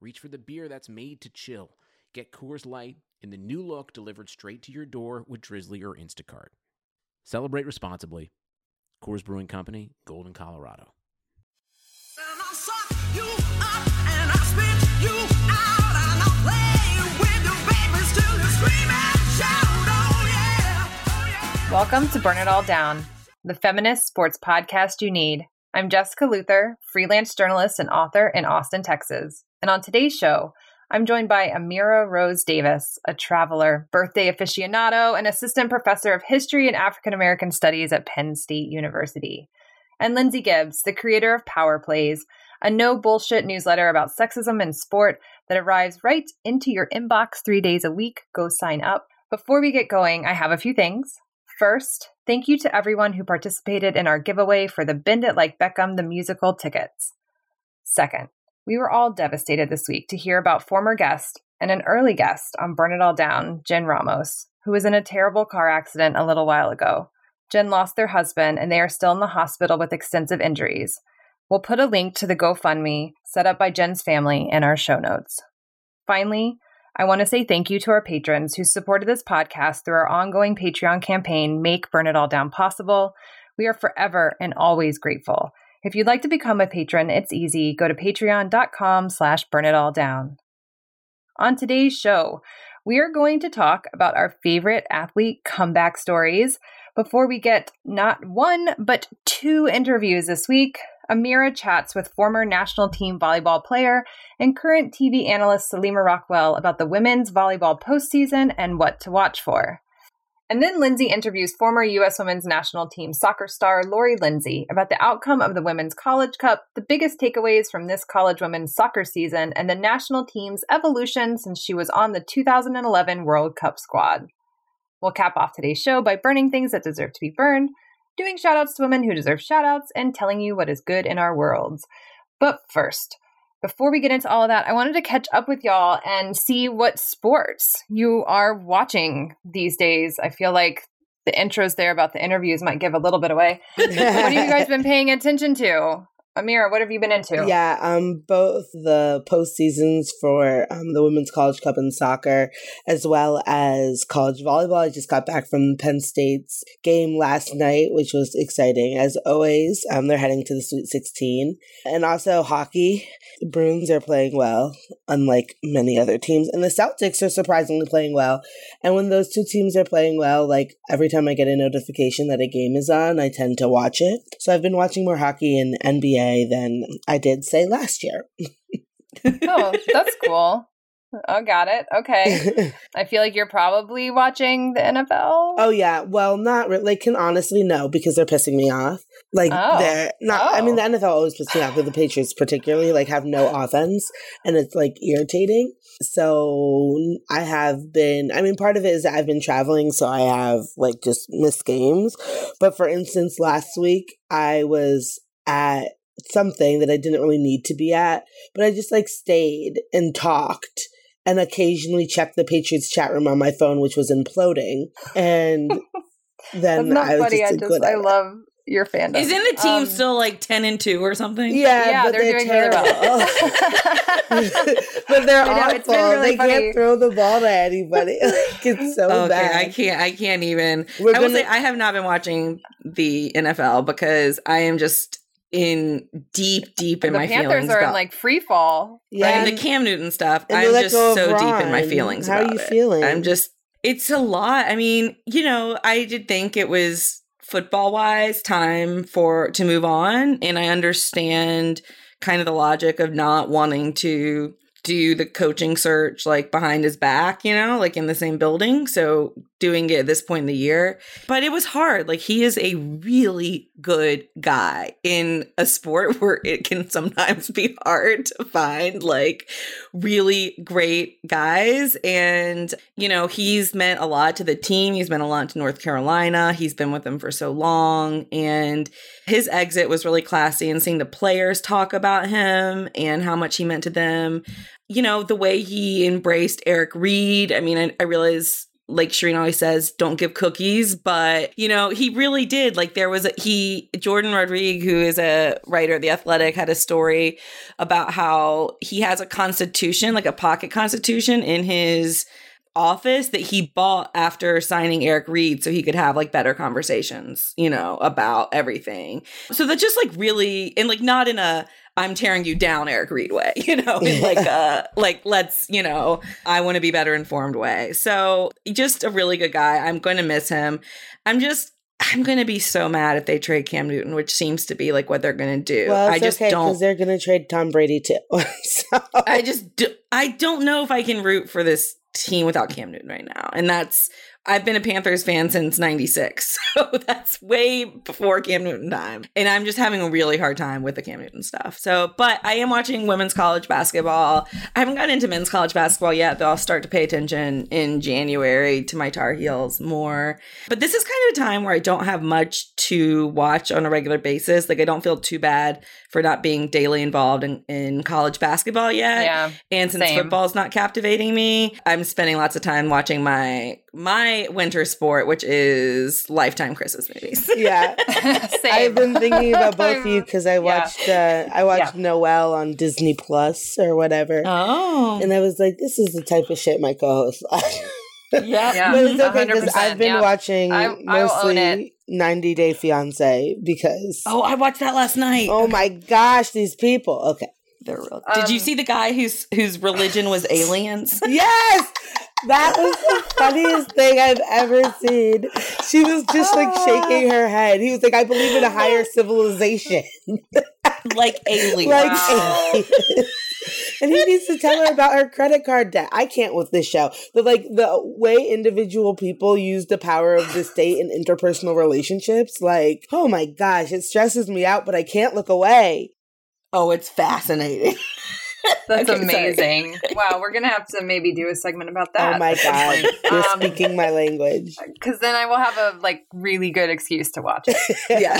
reach for the beer that's made to chill. Get Coors Light in the new look delivered straight to your door with Drizly or Instacart. Celebrate responsibly. Coors Brewing Company, Golden, Colorado. And I'll suck you up and I'll spit you out and I'll play with your babies till you scream and shout. Oh yeah, oh yeah. Welcome to Burn It All Down, the feminist sports podcast you need. I'm Jessica Luther, freelance journalist and author in Austin, Texas. And on today's show, I'm joined by Amira Rose Davis, a traveler, birthday aficionado, and assistant professor of history and African American studies at Penn State University. And Lindsay Gibbs, the creator of Power Plays, a no bullshit newsletter about sexism in sport that arrives right into your inbox three days a week. Go sign up. Before we get going, I have a few things. First, thank you to everyone who participated in our giveaway for the Bend It Like Beckham the musical tickets. Second, we were all devastated this week to hear about former guest and an early guest on Burn It All Down, Jen Ramos, who was in a terrible car accident a little while ago. Jen lost their husband and they are still in the hospital with extensive injuries. We'll put a link to the GoFundMe set up by Jen's family in our show notes. Finally, I want to say thank you to our patrons who supported this podcast through our ongoing Patreon campaign, Make Burn It All Down possible. We are forever and always grateful. If you'd like to become a patron, it's easy. Go to patreon.com slash burn it all down. On today's show, we are going to talk about our favorite athlete comeback stories. Before we get not one, but two interviews this week, Amira chats with former national team volleyball player and current TV analyst Salima Rockwell about the women's volleyball postseason and what to watch for. And then Lindsay interviews former U.S. women's national team soccer star Lori Lindsey about the outcome of the Women's College Cup, the biggest takeaways from this college women's soccer season, and the national team's evolution since she was on the 2011 World Cup squad. We'll cap off today's show by burning things that deserve to be burned, doing shoutouts to women who deserve shoutouts, and telling you what is good in our worlds. But first, before we get into all of that, I wanted to catch up with y'all and see what sports you are watching these days. I feel like the intros there about the interviews might give a little bit away. what have you guys been paying attention to? Amira, what have you been into? Yeah, um, both the postseasons for um, the Women's College Cup in soccer, as well as college volleyball. I just got back from Penn State's game last night, which was exciting. As always, um, they're heading to the Sweet 16. And also hockey. The Bruins are playing well, unlike many other teams. And the Celtics are surprisingly playing well. And when those two teams are playing well, like every time I get a notification that a game is on, I tend to watch it. So I've been watching more hockey and NBA than I did, say, last year. oh, that's cool. Oh, got it. Okay. I feel like you're probably watching the NFL. oh, yeah. Well, not really. Like, can honestly, no, because they're pissing me off. Like, Oh. they're not, I mean, the Oh. NFL always pisses me off, but the Patriots particularly, like, have no offense and it's, like, irritating. So I have been, I mean, part of it is that I've been traveling, so I have, like, just missed games. But for instance, last week, I was at something that I didn't really need to be at, but I just like stayed and talked and occasionally checked the Patriots chat room on my phone, which was imploding. And then not I was funny. just I a just good I love your fandom. Isn't the team Um, still like ten and two or something? Yeah, Yeah, but they're they're, doing really terrible. well. but they're I know, it's awful. been really they funny. can't throw the ball to anybody. like, it's so okay, bad. I can't. I can't even. We're I will gonna- say I have not been watching the NFL because I am just in deep, deep in the my Panthers feelings are in like free fall. Yeah, and the Cam Newton stuff. I'm just so deep in my feelings. How are you it. feeling? I'm just. It's a lot. I mean, you know, I did think it was football wise time for to move on, and I understand kind of the logic of not wanting to do the coaching search like behind his back, you know, like in the same building. So doing it at this point in the year. But it was hard. Like he is a really good guy in a sport where it can sometimes be hard to find like really great guys. And, you know, he's meant a lot to the team. He's meant a lot to North Carolina. He's been with them for so long. And his exit was really classy and seeing the players talk about him and how much he meant to them. You know, the way he embraced Eric Reid. I mean, I, I realize like Shireen always says, don't give cookies, but you know, he really did. Like there was a, he Jourdan Rodrigue, who is a writer at The Athletic, had a story about how he has a constitution, like a pocket constitution in his office that he bought after signing Eric Reid so he could have like better conversations, you know, about everything. So that's just like really and like not in a I'm tearing you down, Eric Reid way, you know, in like uh like let's, you know, I want to be better informed way. So just a really good guy. I'm going to miss him. I'm just I'm going to be so mad if they trade Cam Newton, which seems to be like what they're going to do. Well, I just okay don't because they're going to trade Tom Brady too. so. I just do, I don't know if I can root for this team without Cam Newton right now. And that's I've been a Panthers fan since 96. So that's way before Cam Newton time. And I'm just having a really hard time with the Cam Newton stuff. So, but I am watching women's college basketball. I haven't gotten into men's college basketball yet, though I'll start to pay attention in January to my Tar Heels more. But this is kind of a time where I don't have much to watch on a regular basis. Like I don't feel too bad for not being daily involved in, in college basketball yet. Yeah. And since Same. football's not captivating me, I'm spending lots of time watching my my winter sport, which is Lifetime Christmas movies. yeah. Same. I've been thinking about both of you because I Yeah. watched uh, I watched Noelle on Disney Plus or whatever, Oh, and I was like, this is the type of shit my co-host. yeah. Yeah. but it's okay because I've been yeah. watching I- I will own it. mostly 90 Day Fiance because Oh, I watched that last night. oh my gosh, these people. Okay, They're real. Did you Um, see the guy whose whose religion was aliens? yes. That was the funniest thing I've ever seen. She was just like shaking her head. He was like, I believe in a higher civilization. like aliens. like Wow. and he needs to tell her about her credit card debt i can't with this show but like the way individual people use the power of the state in interpersonal relationships like oh my gosh it stresses me out but i can't look away oh, it's fascinating. That's Okay, amazing. wow, we're gonna have to maybe do a segment about that. oh my god you're Um, speaking my language Because then I will have a like really good excuse to watch it. yeah.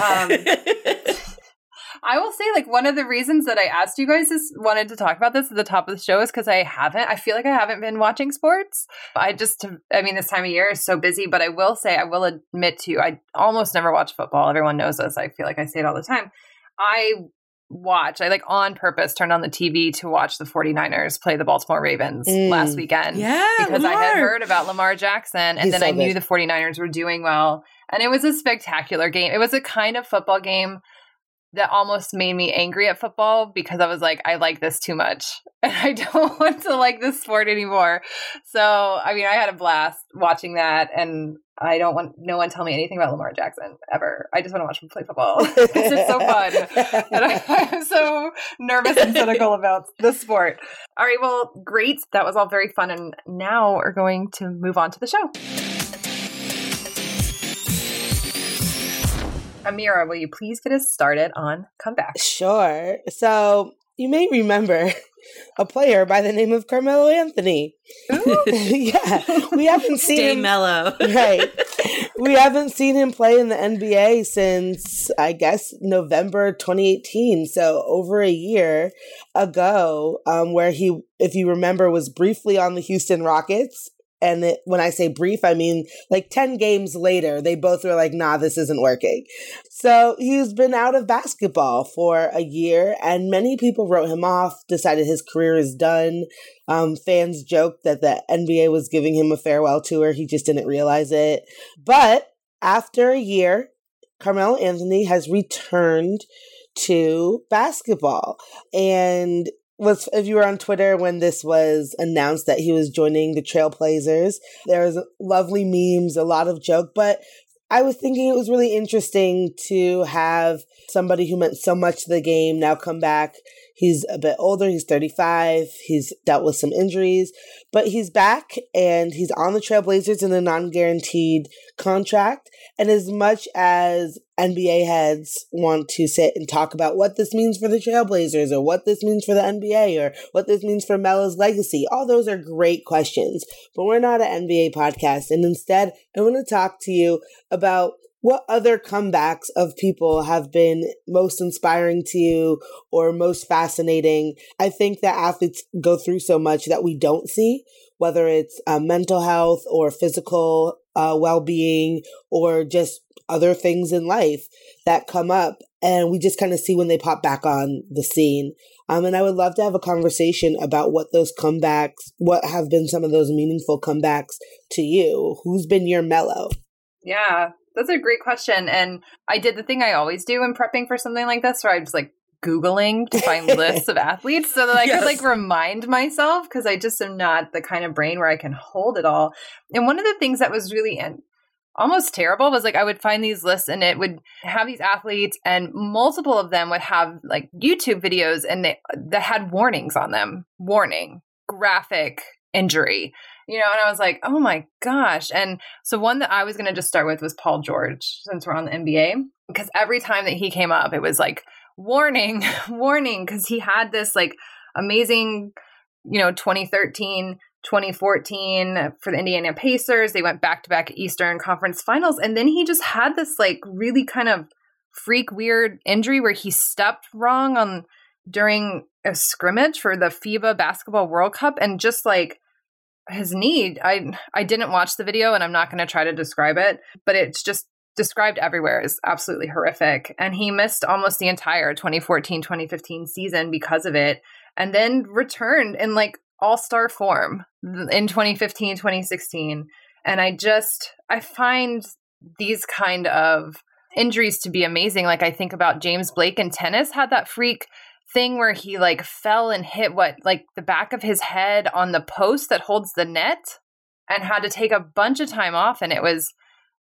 I will say, like, one of the reasons that I asked you guys is wanted to talk about this at the top of the show is because I haven't. I feel like I haven't been watching sports. I just, I mean, this time of year is so busy. But I will say, I will admit to you, I almost never watch football. Everyone knows this. I feel like I say it all the time. I watch, I like on purpose turned on the TV to watch the 49ers play the Baltimore Ravens Mm. last weekend yeah. because I had heard about Lamar Jackson and He's then so I knew good. the 49ers were doing well. And it was a spectacular game. It was a kind of football game that almost made me angry at football because I was like, I like this too much and I don't want to like this sport anymore. So, I mean, I had a blast watching that and I don't want no one tell me anything about Lamar Jackson ever. I just want to watch him play football because it's so fun. And I, I'm so nervous and cynical about the sport. All right, well, great. That was all very fun. And now we're going to move on to the show. Amira, will you please get us started on comeback? sure so you may remember a player by the name of carmelo anthony yeah we haven't seen Stay him mellow. right. We haven't seen him play in the NBA since I guess November 2018, so over a year ago, um, where he, if you remember, was briefly on the Houston Rockets. And it, when I say brief, I mean like 10 games later, they both were like, nah, this isn't working. So he's been out of basketball for a year, and many people wrote him off, decided his career is done. Um, fans joked that the NBA was giving him a farewell tour. He just didn't realize it. But after a year, Carmelo Anthony has returned to basketball. And was if you were on Twitter when this was announced that he was joining the Trailblazers, there was lovely memes, a lot of joke, but I was thinking it was really interesting to have somebody who meant so much to the game now come back. He's a bit older, he's 35, he's dealt with some injuries, but he's back and he's on the Trailblazers in a non guaranteed contract. And as much as NBA heads want to sit and talk about what this means for the Trailblazers or what this means for the NBA or what this means for Melo's legacy, all those are great questions. But we're not an NBA podcast. And instead, I want to talk to you about what other comebacks of people have been most inspiring to you or most fascinating? I think that athletes go through so much that we don't see, whether it's uh, mental health or physical uh, well being or just other things in life that come up. And we just kind of see when they pop back on the scene. Um, and I would love to have a conversation about what those comebacks, what have been some of those meaningful comebacks to you. Who's been your Melo? Yeah, that's a great question. And I did the thing I always do in prepping for something like this, where I just like Googling to find lists of athletes so that I Yes. could like remind myself because I just am not the kind of brain where I can hold it all. And one of the things that was really and almost terrible was like I would find these lists and it would have these athletes and multiple of them would have like YouTube videos and they that had warnings on them. Warning, graphic injury. You know, and I was like, oh my gosh. And so one that I was going to just start with was Paul George, since we're on the NBA, because every time that he came up, it was like, warning, warning, because he had this like amazing, you know, 2013, 2014 for the Indiana Pacers. They went back to back Eastern Conference finals. And then he just had this like really kind of freak weird injury where he stepped wrong on during a scrimmage for the FIBA Basketball World Cup and just like his knee i i didn't watch the video and i'm not going to try to describe it but it's just described everywhere as absolutely horrific. And he missed almost the entire 2014-2015 season because of it and then returned in like all-star form in 2015-2016 and i just i find these kind of injuries to be amazing. Like i think about james blake in tennis had that freak thing where he like fell and hit what like the back of his head on the post that holds the net and had to take a bunch of time off and it was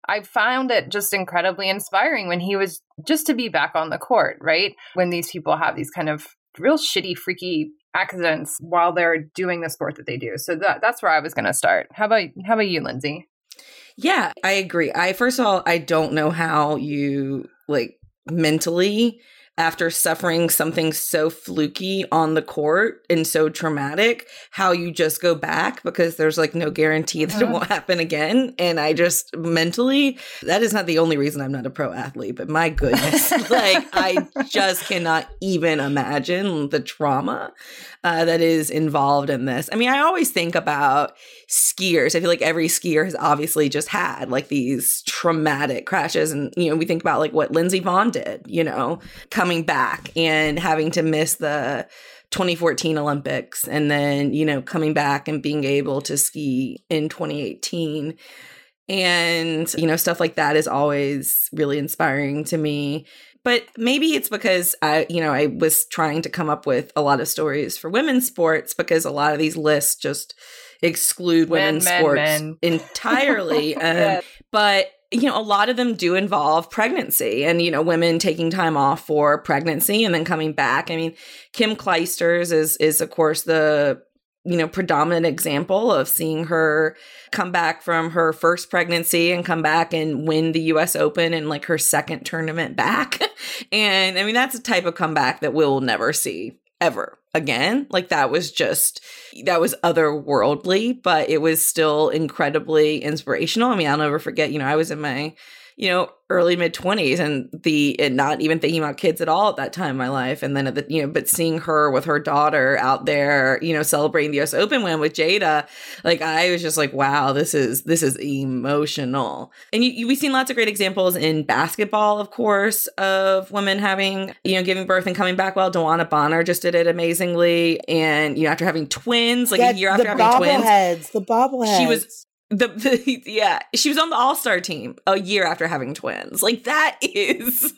I found it just incredibly inspiring when he was just to be back on the court, right? When these people have these kind of real shitty freaky accidents while they're doing the sport that they do. So that that's where I was going to start. How about how about you, Lindsay? Yeah, I agree. I first of all, I don't know how you like mentally after suffering something so fluky on the court and so traumatic, how you just go back because there's like no guarantee that it Mhm. won't happen again. And I just mentally, that is not the only reason I'm not a pro athlete, but my goodness, like I just cannot even imagine the trauma uh, that is involved in this. I mean, I always think about skiers. I feel like every skier has obviously just had like these traumatic crashes. And, you know, we think about like what Lindsey Vonn did, you know, coming back and having to miss the 2014 Olympics and then, you know, coming back and being able to ski in 2018. And, you know, stuff like that is always really inspiring to me but maybe it's because I, you know, I was trying to come up with a lot of stories for women's sports because a lot of these lists just exclude Men, women's men, sports men. entirely. um. But you know, a lot of them do involve pregnancy and you know, women taking time off for pregnancy and then coming back. I mean, Kim Clijsters is is of course the you know predominant example of seeing her come back from her first pregnancy and come back and win the US Open in like her second tournament back. and I mean that's a type of comeback that we'll never see ever again. Like that was just that was otherworldly, but it was still incredibly inspirational. I mean, I'll never forget, you know, I was in my you know, early mid 20s and the and not even thinking about kids at all at that time in my life. And then at the you know but seeing her with her daughter out there you know celebrating the US Open win with Jada like I was just like wow this is this is emotional. And you, you we've seen lots of great examples in basketball of course of women having you know giving birth and coming back well. DeWanna Bonner just did it amazingly. And you know after having twins like Yeah, a year after the having twins. bobbleheads, the bobbleheads. She was- the, the yeah she was on the all-star team a year after having twins. Like that is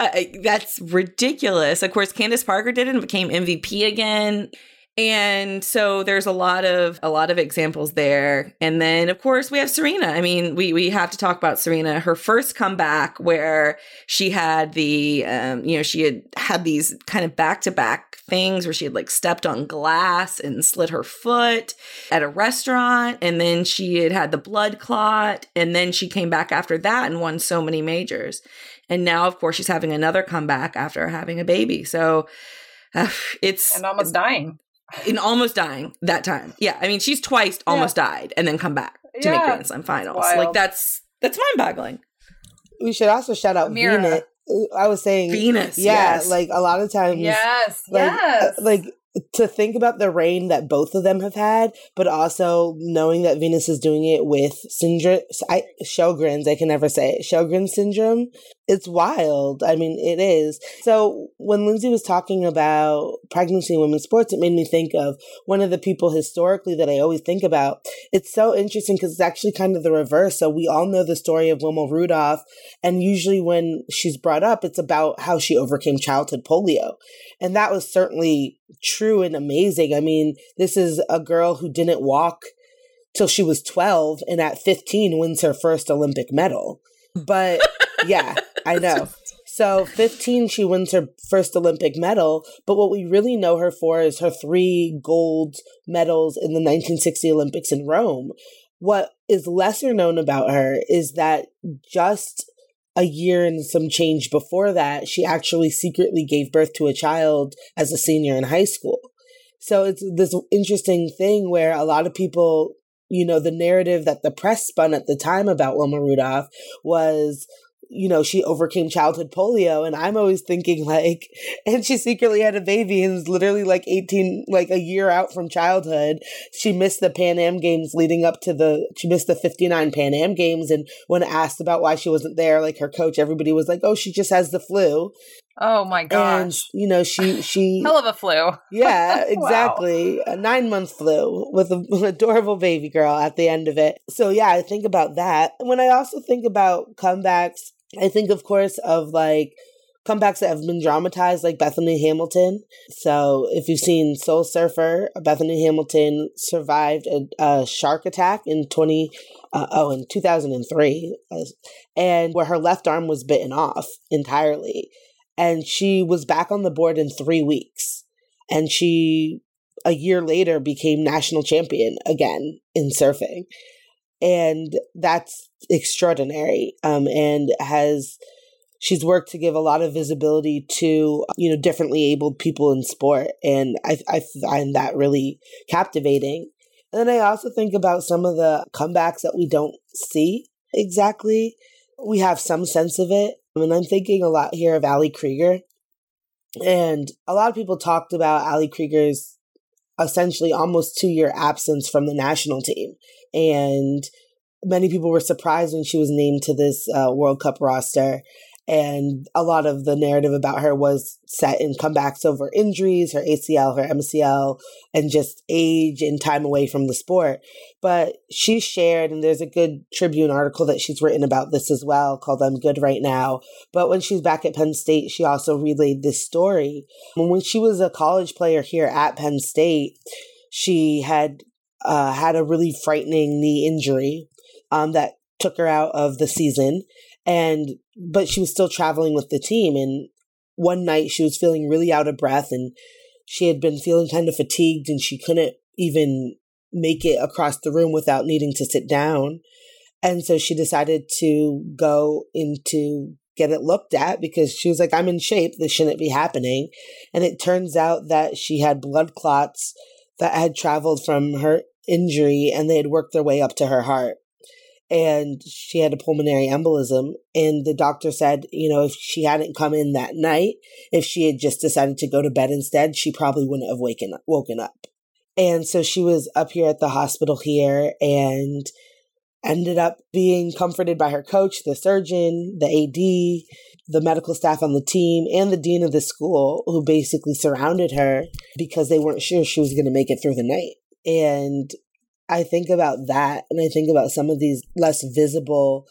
uh, that's ridiculous. Of course candace parker did it and became mvp again And so there's a lot of a lot of examples there. And then of course we have Serena. I mean, we we have to talk about Serena. Her first comeback where she had the um, you know, she had had these kind of back-to-back things where she had like stepped on glass and slit her foot at a restaurant and then she had had the blood clot and then she came back after that and won so many majors. And now of course she's having another comeback after having a baby. So uh, it's And almost dying. In almost dying that time. Yeah, I mean she's twice almost died and then come back to make Yeah, Grand Slam finals. wild. Like that's that's mind-boggling. We should also shout out Mira. Venus. I was saying Venus, Yeah, yes. like a lot of times Yes. like, yes. uh, like to think about the reign that both of them have had, but also knowing that Venus is doing it with syndrome, I, Sjogren's, I can never say it, Sjogren's syndrome. It's wild. I mean, it is. So when Lindsay was talking about pregnancy in women's sports, it made me think of one of the people historically that I always think about. It's so interesting because it's actually kind of the reverse. So we all know the story of Wilma Rudolph, and usually when she's brought up, it's about how she overcame childhood polio. And that was certainly true and amazing. I mean, this is a girl who didn't walk till she was 12 and at 15 wins her first Olympic medal. But yeah, I know. So 15 she wins her first Olympic medal, but what we really know her for is her three gold medals in the 1960 Olympics in Rome. What is lesser known about her is that just a year and some change before that, she actually secretly gave birth to a child as a senior in high school. So it's this interesting thing where a lot of people, you know, the narrative that the press spun at the time about Wilma Rudolph was, you know, she overcame childhood polio. And I'm always thinking like, and she secretly had a baby and is literally like 18, like a year out from childhood. She missed the Pan Am games leading up to the, she missed the 59 Pan Am games. And when asked about why she wasn't there, like her coach, everybody was like, oh, she just has the flu. oh my God. And, you know, she, she, Hell of a flu. yeah, Wow. exactly. A nine month flu with a, an adorable baby girl at the end of it. So, yeah, I think about that. When I also think about comebacks, I think, of course, of like comebacks that have been dramatized, like Bethany Hamilton. So, if you've seen Soul Surfer, Bethany Hamilton survived a, a shark attack in 20. Uh, oh, in 2003, uh, and where her left arm was bitten off entirely. And she was back on the board in three weeks and she a year later became national champion again in surfing and that's extraordinary um and has she's worked to give a lot of visibility to you know differently abled people in sport and i i find that really captivating and then i also think about some of the comebacks that we don't see exactly we have some sense of it I mean, I'm thinking a lot here of Ali Krieger. And a lot of people talked about Ali Krieger's essentially almost two year absence from the national team. And many people were surprised when she was named to this uh, World Cup roster. And a lot of the narrative about her was set in comebacks over injuries, her ACL, her MCL, and just age and time away from the sport. But she shared, and there's a good Tribune article that she's written about this as well called I'm Good Right Now. But when she's back at Penn State, she also relayed this story. When she was a college player here at Penn State, she had uh, had a really frightening knee injury um, that took her out of the season. And but she was still traveling with the team. And one night she was feeling really out of breath, and she had been feeling kind of fatigued, and she couldn't even make it across the room without needing to sit down. And so she decided to go into get it looked at because she was like, I'm in shape. This shouldn't be happening. And it turns out that she had blood clots that had traveled from her injury and they had worked their way up to her heart. And she had a pulmonary embolism. And the doctor said, you know, if she hadn't come in that night, if she had just decided to go to bed instead, she probably wouldn't have waken woken up. And so she was up here at the hospital here and ended up being comforted by her coach, the surgeon, the AD, the medical staff on the team, and the dean of the school, who basically surrounded her because they weren't sure she was going to make it through the night. And I think about that, and I think about some of these less visible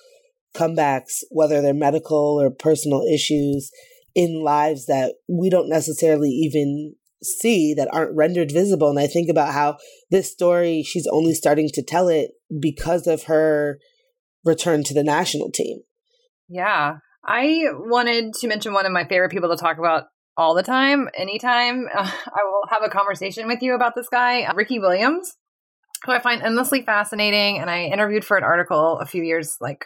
comebacks, whether they're medical or personal issues in lives that we don't necessarily even see that aren't rendered visible. And I think about how this story, she's only starting to tell it because of her return to the national team. Yeah. I wanted to mention one of my favorite people to talk about all the time, anytime. Uh, I will have a conversation with you about this guy, uh, Ricky Williams, who I find endlessly fascinating. And I interviewed for an article a few years, like,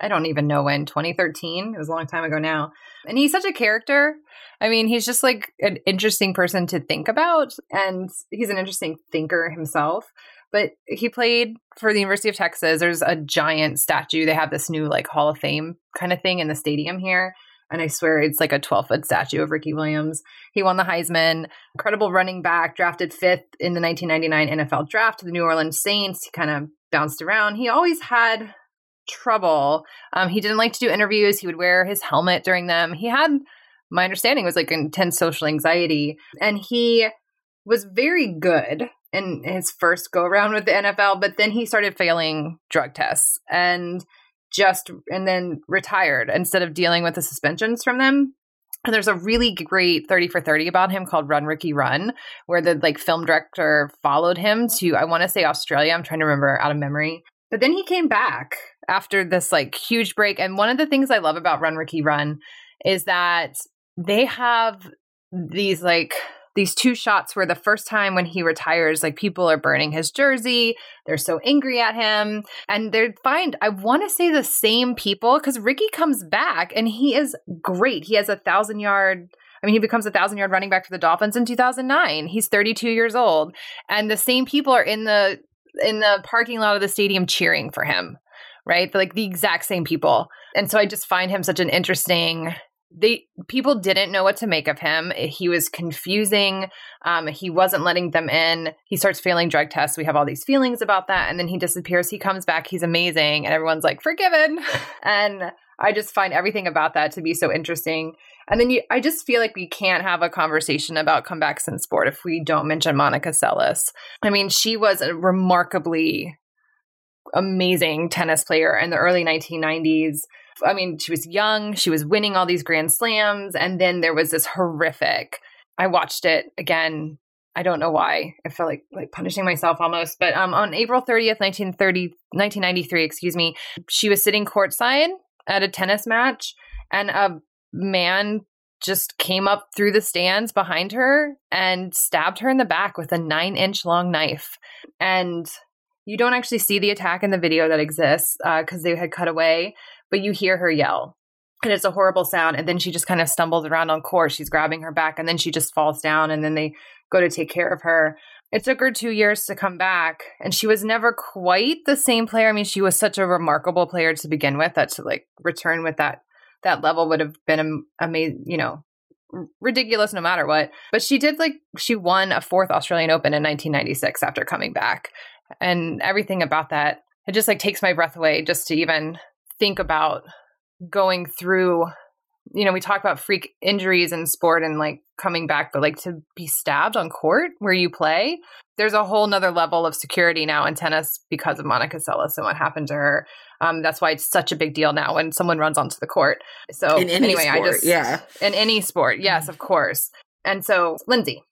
I don't even know when, 2013. It was a long time ago now. And he's such a character. I mean, he's just like an interesting person to think about. And he's an interesting thinker himself but he played for the University of Texas. There's a giant statue. They have this new like Hall of Fame kind of thing in the stadium here. And I swear it's like a 12 foot statue of Ricky Williams. He won the Heisman, incredible running back, drafted fifth in the 1999 NFL draft to the New Orleans Saints. He kind of bounced around. He always had trouble. Um, he didn't like to do interviews. He would wear his helmet during them. He had, my understanding was like intense social anxiety. And he was very good in his first go around with the NFL, but then he started failing drug tests and just and then retired instead of dealing with the suspensions from them. And there's a really great 30 for 30 about him called Run Ricky Run, where the like film director followed him to I want to say Australia. I'm trying to remember out of memory. But then he came back after this like huge break. And one of the things I love about Run Ricky Run is that they have these like these two shots where the first time when he retires, like people are burning his jersey, they're so angry at him, and they find I want to say the same people because Ricky comes back and he is great. He has a thousand yard. I mean, he becomes a thousand yard running back for the Dolphins in 2009. He's 32 years old, and the same people are in the in the parking lot of the stadium cheering for him right? Like the exact same people. And so I just find him such an interesting they people didn't know what to make of him. He was confusing. Um, he wasn't letting them in. He starts failing drug tests. We have all these feelings about that, and then he disappears. He comes back. He's amazing, and everyone's like forgiven. and I just find everything about that to be so interesting. And then you, I just feel like we can't have a conversation about comebacks in sport if we don't mention Monica Seles. I mean, she was a remarkably amazing tennis player in the early 1990s. I mean, she was young, she was winning all these grand slams, and then there was this horrific. I watched it again. I don't know why. I felt like like punishing myself almost. But um, on April 30th, 1930, 1993, excuse me, she was sitting courtside at a tennis match, and a man just came up through the stands behind her and stabbed her in the back with a nine inch long knife. And you don't actually see the attack in the video that exists because uh, they had cut away, but you hear her yell. And it's a horrible sound. And then she just kind of stumbles around on court. She's grabbing her back, and then she just falls down. And then they go to take care of her. It took her two years to come back, and she was never quite the same player. I mean, she was such a remarkable player to begin with that to like return with that that level would have been amazing. You know, ridiculous no matter what. But she did like she won a fourth Australian Open in 1996 after coming back, and everything about that it just like takes my breath away just to even think about going through you know we talk about freak injuries in sport and like coming back but like to be stabbed on court where you play there's a whole nother level of security now in tennis because of monica seles and what happened to her. Um, that's why it's such a big deal now when someone runs onto the court. So anyway sport, i just yeah. in any sport yes of course. And so lindsay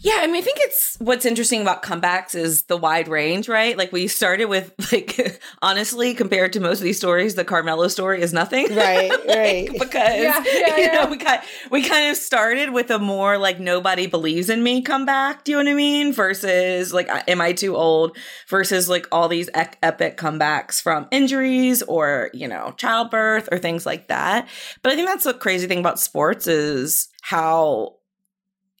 Yeah, I mean, I think it's what's interesting about comebacks is the wide range, right? Like we started with, like, honestly, compared to most of these stories, the Carmelo story is nothing, Right, Like, right. Because Yeah, yeah, you yeah. know, we kind we kind of started with a more like nobody believes in me comeback. Do you know what I mean? Versus like, am I too old? Versus like all these ec- epic comebacks from injuries or you know childbirth or things like that. But I think that's the crazy thing about sports is how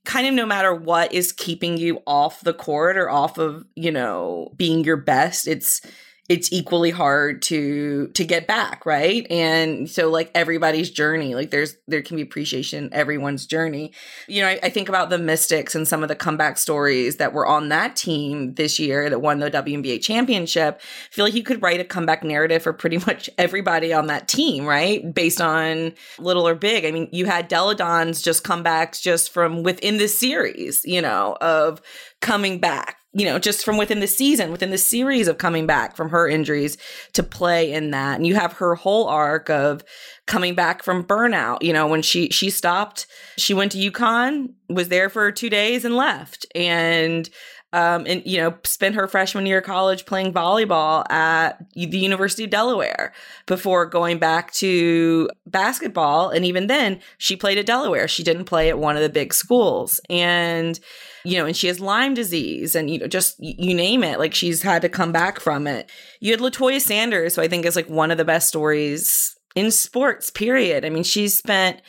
kind of no matter what is keeping you off the court or off of you know being your best it's it's equally hard to to get back right? And so like everybody's journey like there's there can be appreciation everyone's journey. You know I, I think about the mystics and some of the comeback stories that were on that team this year that won the WNBA championship. I feel like you could write a comeback narrative for pretty much everybody on that team right? Based on little or big. I mean you had Delle Donne's just comebacks just from within the series you know of coming back you know, just from within the season, within the series of coming back from her injuries to play in that. And you have her whole arc of coming back from burnout. You know, when she she stopped, she went to UConn, was there for two days and left. And um, and you know, spent her freshman year of college playing volleyball at the University of Delaware before going back to basketball. And even then, she played at Delaware. She didn't play at one of the big schools. And you know, and she has Lyme disease and, you know, just you name it. Like she's had to come back from it. You had Latoya Sanders, who I think is like one of the best stories in sports, period. I mean, she's spent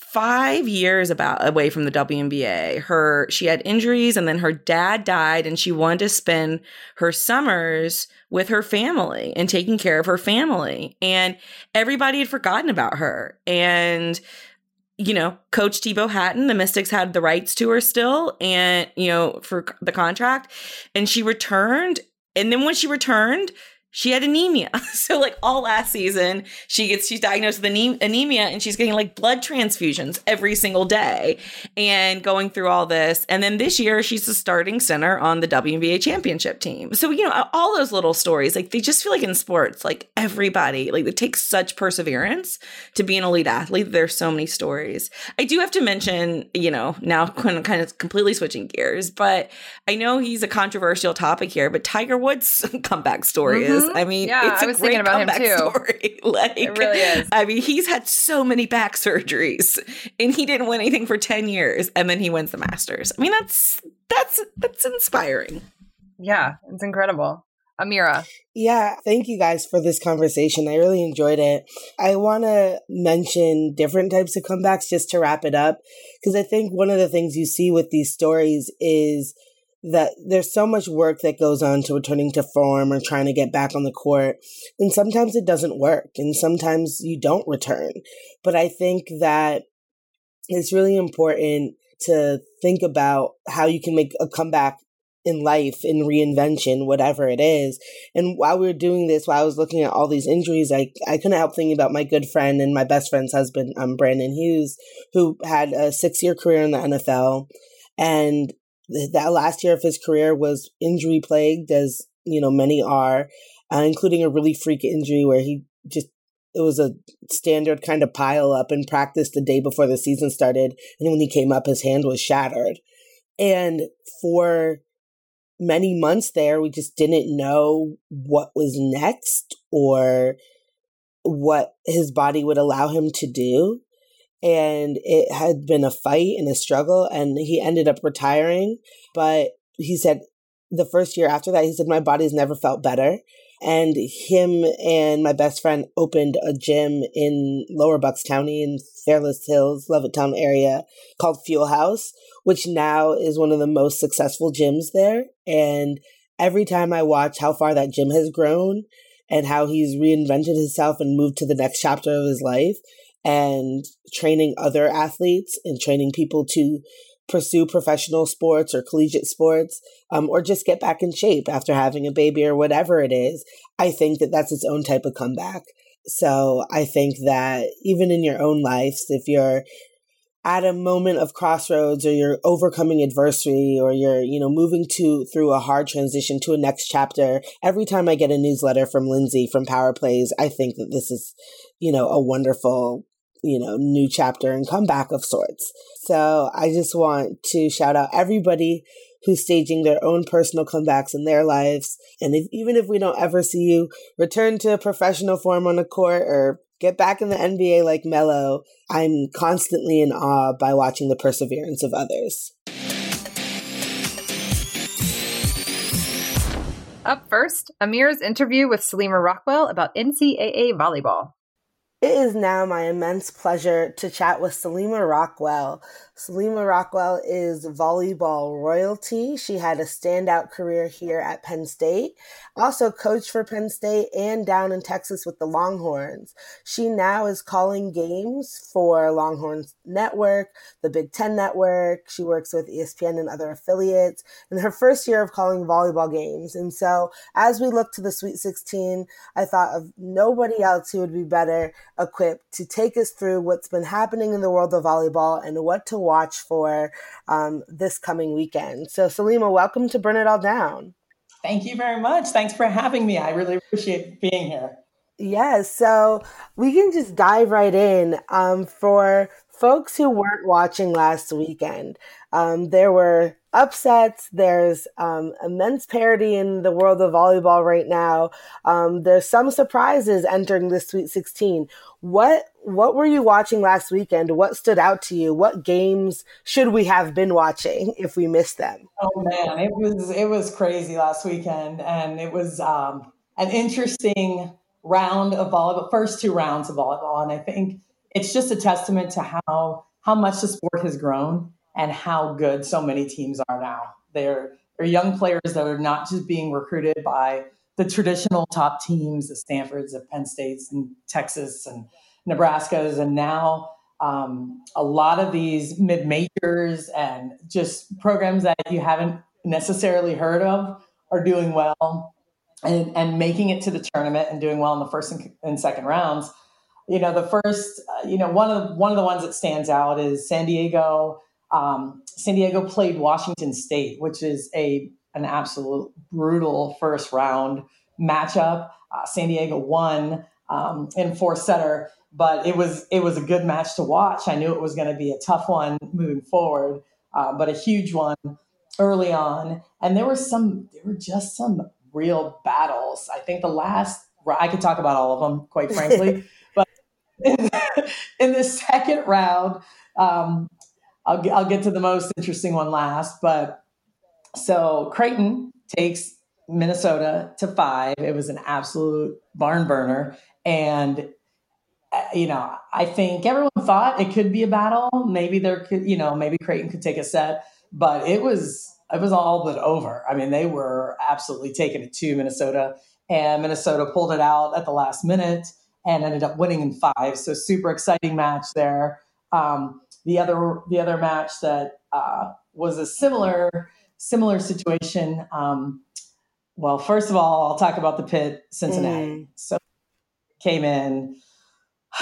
five years about away from the WNBA. Her she had injuries and then her dad died and she wanted to spend her summers with her family and taking care of her family. And everybody had forgotten about her. And you know, Coach Thibault Hatton, the Mystics had the rights to her still, and you know, for the contract, and she returned. And then when she returned, she had anemia. So like all last season, she gets she's diagnosed with anemia and she's getting like blood transfusions every single day and going through all this. And then this year she's the starting center on the WNBA championship team. So you know, all those little stories, like they just feel like in sports, like everybody, like it takes such perseverance to be an elite athlete. There's so many stories. I do have to mention, you know, now kind of completely switching gears, but I know he's a controversial topic here, but Tiger Woods comeback story Mhm. is Mm-hmm. I mean, Yeah, it's I a was great thinking about him comeback too. story. like, It really is. I mean, he's had so many back surgeries, and he didn't win anything for ten years, and then he wins the Masters. I mean, that's that's that's inspiring. Yeah, it's incredible. Amira. Yeah, thank you guys for this conversation. I really enjoyed it. I want to mention different types of comebacks just to wrap it up because I think one of the things you see with these stories is that there's so much work that goes on to returning to form or trying to get back on the court. And sometimes it doesn't work and sometimes you don't return. But I think that it's really important to think about how you can make a comeback in life, in reinvention, whatever it is. And while we were doing this, while I was looking at all these injuries, I, I couldn't help thinking about my good friend and my best friend's husband, um, Brandon Hughes, who had a six year career in the NFL. And that last year of his career was injury plagued, as you know, many are, uh, including a really freak injury where he just it was a standard kind of pile up in practice the day before the season started, and when he came up, his hand was shattered. And for many months there, we just didn't know what was next or what his body would allow him to do. And it had been a fight and a struggle, and he ended up retiring. But he said the first year after that, he said, My body's never felt better. And him and my best friend opened a gym in Lower Bucks County in Fairless Hills, Levittown area called Fuel House, which now is one of the most successful gyms there. And every time I watch how far that gym has grown and how he's reinvented himself and moved to the next chapter of his life and training other athletes and training people to pursue professional sports or collegiate sports um, or just get back in shape after having a baby or whatever it is i think that that's its own type of comeback. So i think that even in your own life if you're at a moment of crossroads or you're overcoming adversity or you're you know moving to through a hard transition to a next chapter every time i get a newsletter from lindsay from power plays i think that this is you know a wonderful you know new chapter and comeback of sorts. So i just want to shout out everybody who's staging their own personal comebacks in their lives. And if, even if we don't ever see you return to professional form on the court or get back in the nba like Melo i'm constantly in awe by watching the perseverance of others. Up first, Amir's interview with Salima Rockwell about NCAA volleyball. It is now my immense pleasure to chat with Salima Rockwell. Salima Rockwell is volleyball royalty. She had a standout career here at Penn State, also coached for Penn State and down in Texas with the Longhorns. She now is calling games for Longhorns Network, the Big Ten Network. She works with ESPN and other affiliates in her first year of calling volleyball games. And so as we look to the Sweet 16, I thought of nobody else who would be better equipped to take us through what's been happening in the world of volleyball and what to watch for um, this coming weekend. So, Salima, welcome to Burn It All Down. Thank you very much. Thanks for having me. I really appreciate being here. Yes, so we can just dive right in. Um, for folks who weren't watching last weekend, um, there were upsets. There's um, immense parity in the world of volleyball right now. Um, there's some surprises entering the Sweet 16. What what were you watching last weekend? What stood out to you? What games should we have been watching if we missed them? Oh man, it was it was crazy last weekend, and it was um, an interesting round of volleyball. First two rounds of volleyball, and I think it's just a testament to how how much the sport has grown and how good so many teams are now. They're they're young players that are not just being recruited by the traditional top teams, the Stanfords, the Penn States, and Texas and Nebraska's, and now um, a lot of these mid majors and just programs that you haven't necessarily heard of are doing well and, and making it to the tournament and doing well in the first and, and second rounds. You know, the first, uh, you know, one of the, one of the ones that stands out is San Diego. Um, San Diego played Washington State, which is a an absolute brutal first round matchup. Uh, San Diego won um, in four setter, but it was it was a good match to watch. I knew it was going to be a tough one moving forward, uh, but a huge one early on. And there were some there were just some real battles. I think the last I could talk about all of them, quite frankly, in the second round. Um, I'll, I'll get to the most interesting one last. But so Creighton takes Minnesota to five. It was an absolute barn burner. And, uh, you know, I think everyone thought it could be a battle. Maybe there could, you know, maybe Creighton could take a set, but it was, it was all but over. I mean, they were absolutely taking it to Minnesota, and Minnesota pulled it out at the last minute and ended up winning in five. So super exciting match there. Um, the other the other match that uh, was a similar similar situation. Um, well, first of all, I'll talk about the Pitt Cincinnati. Mm. So came in,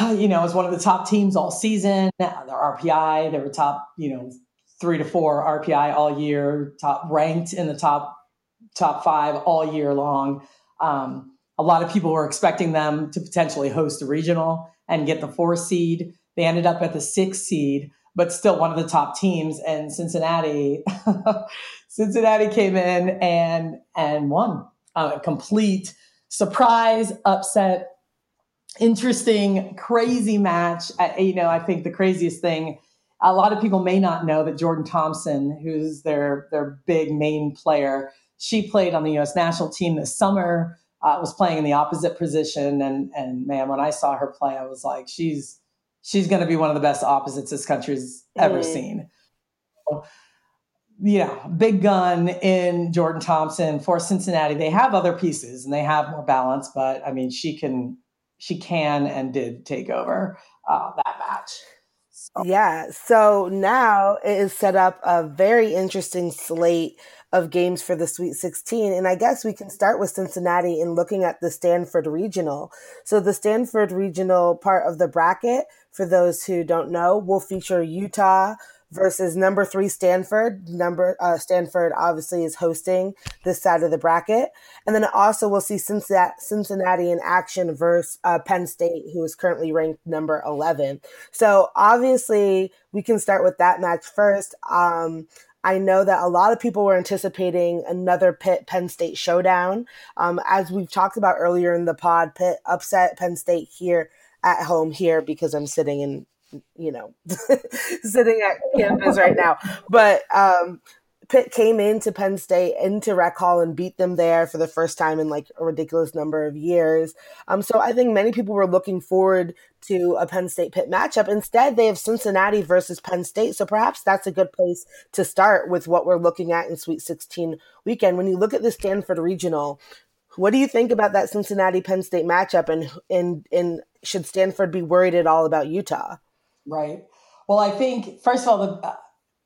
you know, as one of the top teams all season. Their RPI, they were top, you know, three to four RPI all year, top ranked in the top top five all year long. Um, a lot of people were expecting them to potentially host a regional and get the four seed. They ended up at the six seed, but still one of the top teams. And Cincinnati, Cincinnati came in and and won a complete surprise upset. Interesting, crazy match. I, you know, I think the craziest thing. A lot of people may not know that Jordan Thompson, who's their their big main player, she played on the U.S. national team this summer. Uh, was playing in the opposite position, and and man, when I saw her play, I was like, she's she's going to be one of the best opposites this country's ever Mm. seen. So, yeah, big gun in Jordan Thompson for Cincinnati. They have other pieces and they have more balance, but I mean, she can, she can and did take over uh, that match. So, Yeah, so now it is set up a very interesting slate of games for the Sweet 16. And I guess we can start with Cincinnati in looking at the Stanford Regional. So, the Stanford Regional part of the bracket, for those who don't know, will feature Utah versus number three Stanford. Number uh, Stanford obviously is hosting this side of the bracket, and then also we'll see Cincinnati, in action versus uh, Penn State, who is currently ranked number eleven. So obviously, we can start with that match first. Um, I know that a lot of people were anticipating another Pitt Penn State showdown. Um, as we've talked about earlier in the pod, Pitt upset Penn State here at home here because I'm sitting in, you know, sitting at campus right now. But um, Pitt came into Penn State, into Rec Hall, and beat them there for the first time in like a ridiculous number of years. Um, so I think many people were looking forward to a Penn State Pitt matchup. Instead, they have Cincinnati versus Penn State. So perhaps that's a good place to start with what we're looking at in Sweet 16 weekend. When you look at the Stanford Regional, what do you think about that Cincinnati Penn State matchup? And, and, and should Stanford be worried at all about Utah? Right. Well, I think, first of all, the uh,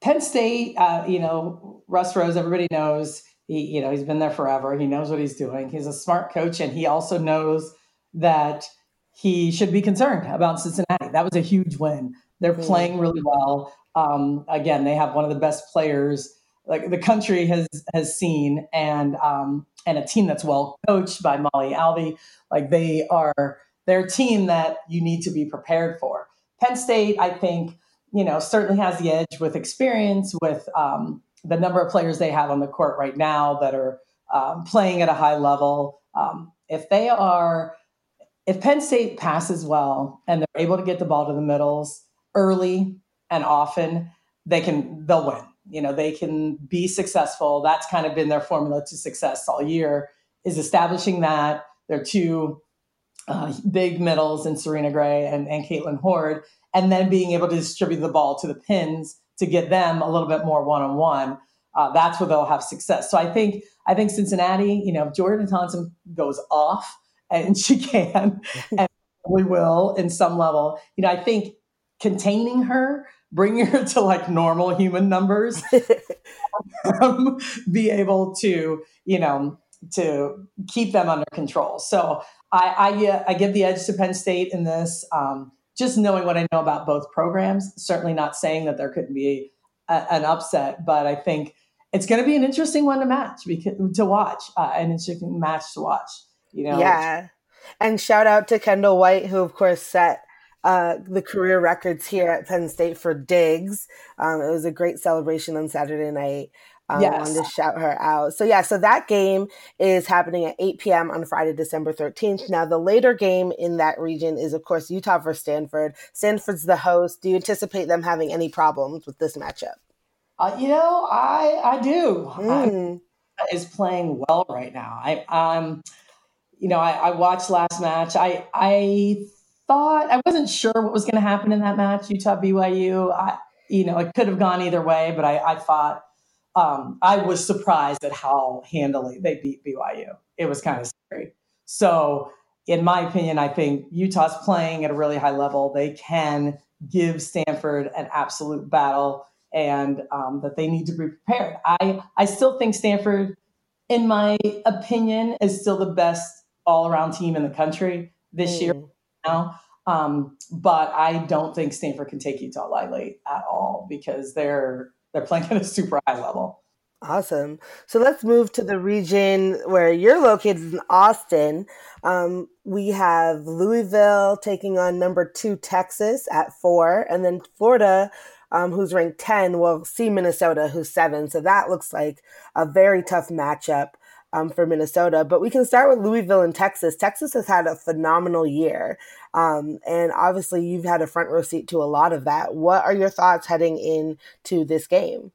Penn State, uh, you know, Russ Rose, everybody knows, he, you know, he's been there forever. He knows what he's doing. He's a smart coach and he also knows that he should be concerned about Cincinnati. That was a huge win. They're Mhm. playing really well. Um, again, they have one of the best players like the country has has seen, and um, and a team that's well coached by Molly Alvey. Like they are, they're a team that you need to be prepared for. Penn State, I think, you know, certainly has the edge with experience, with um, the number of players they have on the court right now that are um, playing at a high level. Um, if they are, if Penn State passes well and they're able to get the ball to the middles early and often, they can they'll win. You know, they can be successful. That's kind of been their formula to success all year is establishing that. They're two uh, big middles in Serena Gray and, and Kaitlyn Hord, and then being able to distribute the ball to the pins to get them a little bit more one on one. That's where they'll have success. So I think I think Cincinnati, you know, if Jordan Thompson goes off, and she can, and we will in some level, you know, I think containing her, bringing her to like normal human numbers, um, be able to, you know, to keep them under control. So I, I, uh, I give the edge to Penn State in this. Um, just knowing what I know about both programs, certainly not saying that there couldn't be a, an upset, but I think it's going to be an interesting one to match because, to watch, uh, an interesting match to watch. You know, Yeah. And shout out to Kendall White, who, of course, set uh, the career records here at Penn State for digs. Um, it was a great celebration on Saturday night. Um, I Yes. wanted to shout her out. So, yeah, so that game is happening at 8 p.m. on Friday, December 13th. Now, the later game in that region is, of course, Utah versus Stanford. Stanford's the host. Do you anticipate them having any problems with this matchup? uh, you know, I I do. I, Mm. is playing well right now. I um, you know, I, I watched last match. I I thought I wasn't sure what was going to happen in that match, Utah BYU. I you know, it could have gone either way, but I I thought um, I was surprised at how handily they beat BYU. It was kind of scary. So, in my opinion, I think Utah's playing at a really high level. They can give Stanford an absolute battle, and um, that they need to be prepared. I I still think Stanford, in my opinion, is still the best all around team in the country this year Mm. now. Um, but I don't think Stanford can take Utah lightly at all because they're they're playing at a super high level. Awesome. So let's move to the region where you're located in Austin. Um, we have Louisville taking on number two Texas at four, and then Florida, um, who's ranked 10, will see Minnesota, who's seven. So that looks like a very tough matchup um, for Minnesota. But we can start with Louisville and Texas. Texas has had a phenomenal year. Um, and obviously, you've had a front row seat to a lot of that. What are your thoughts heading into this game?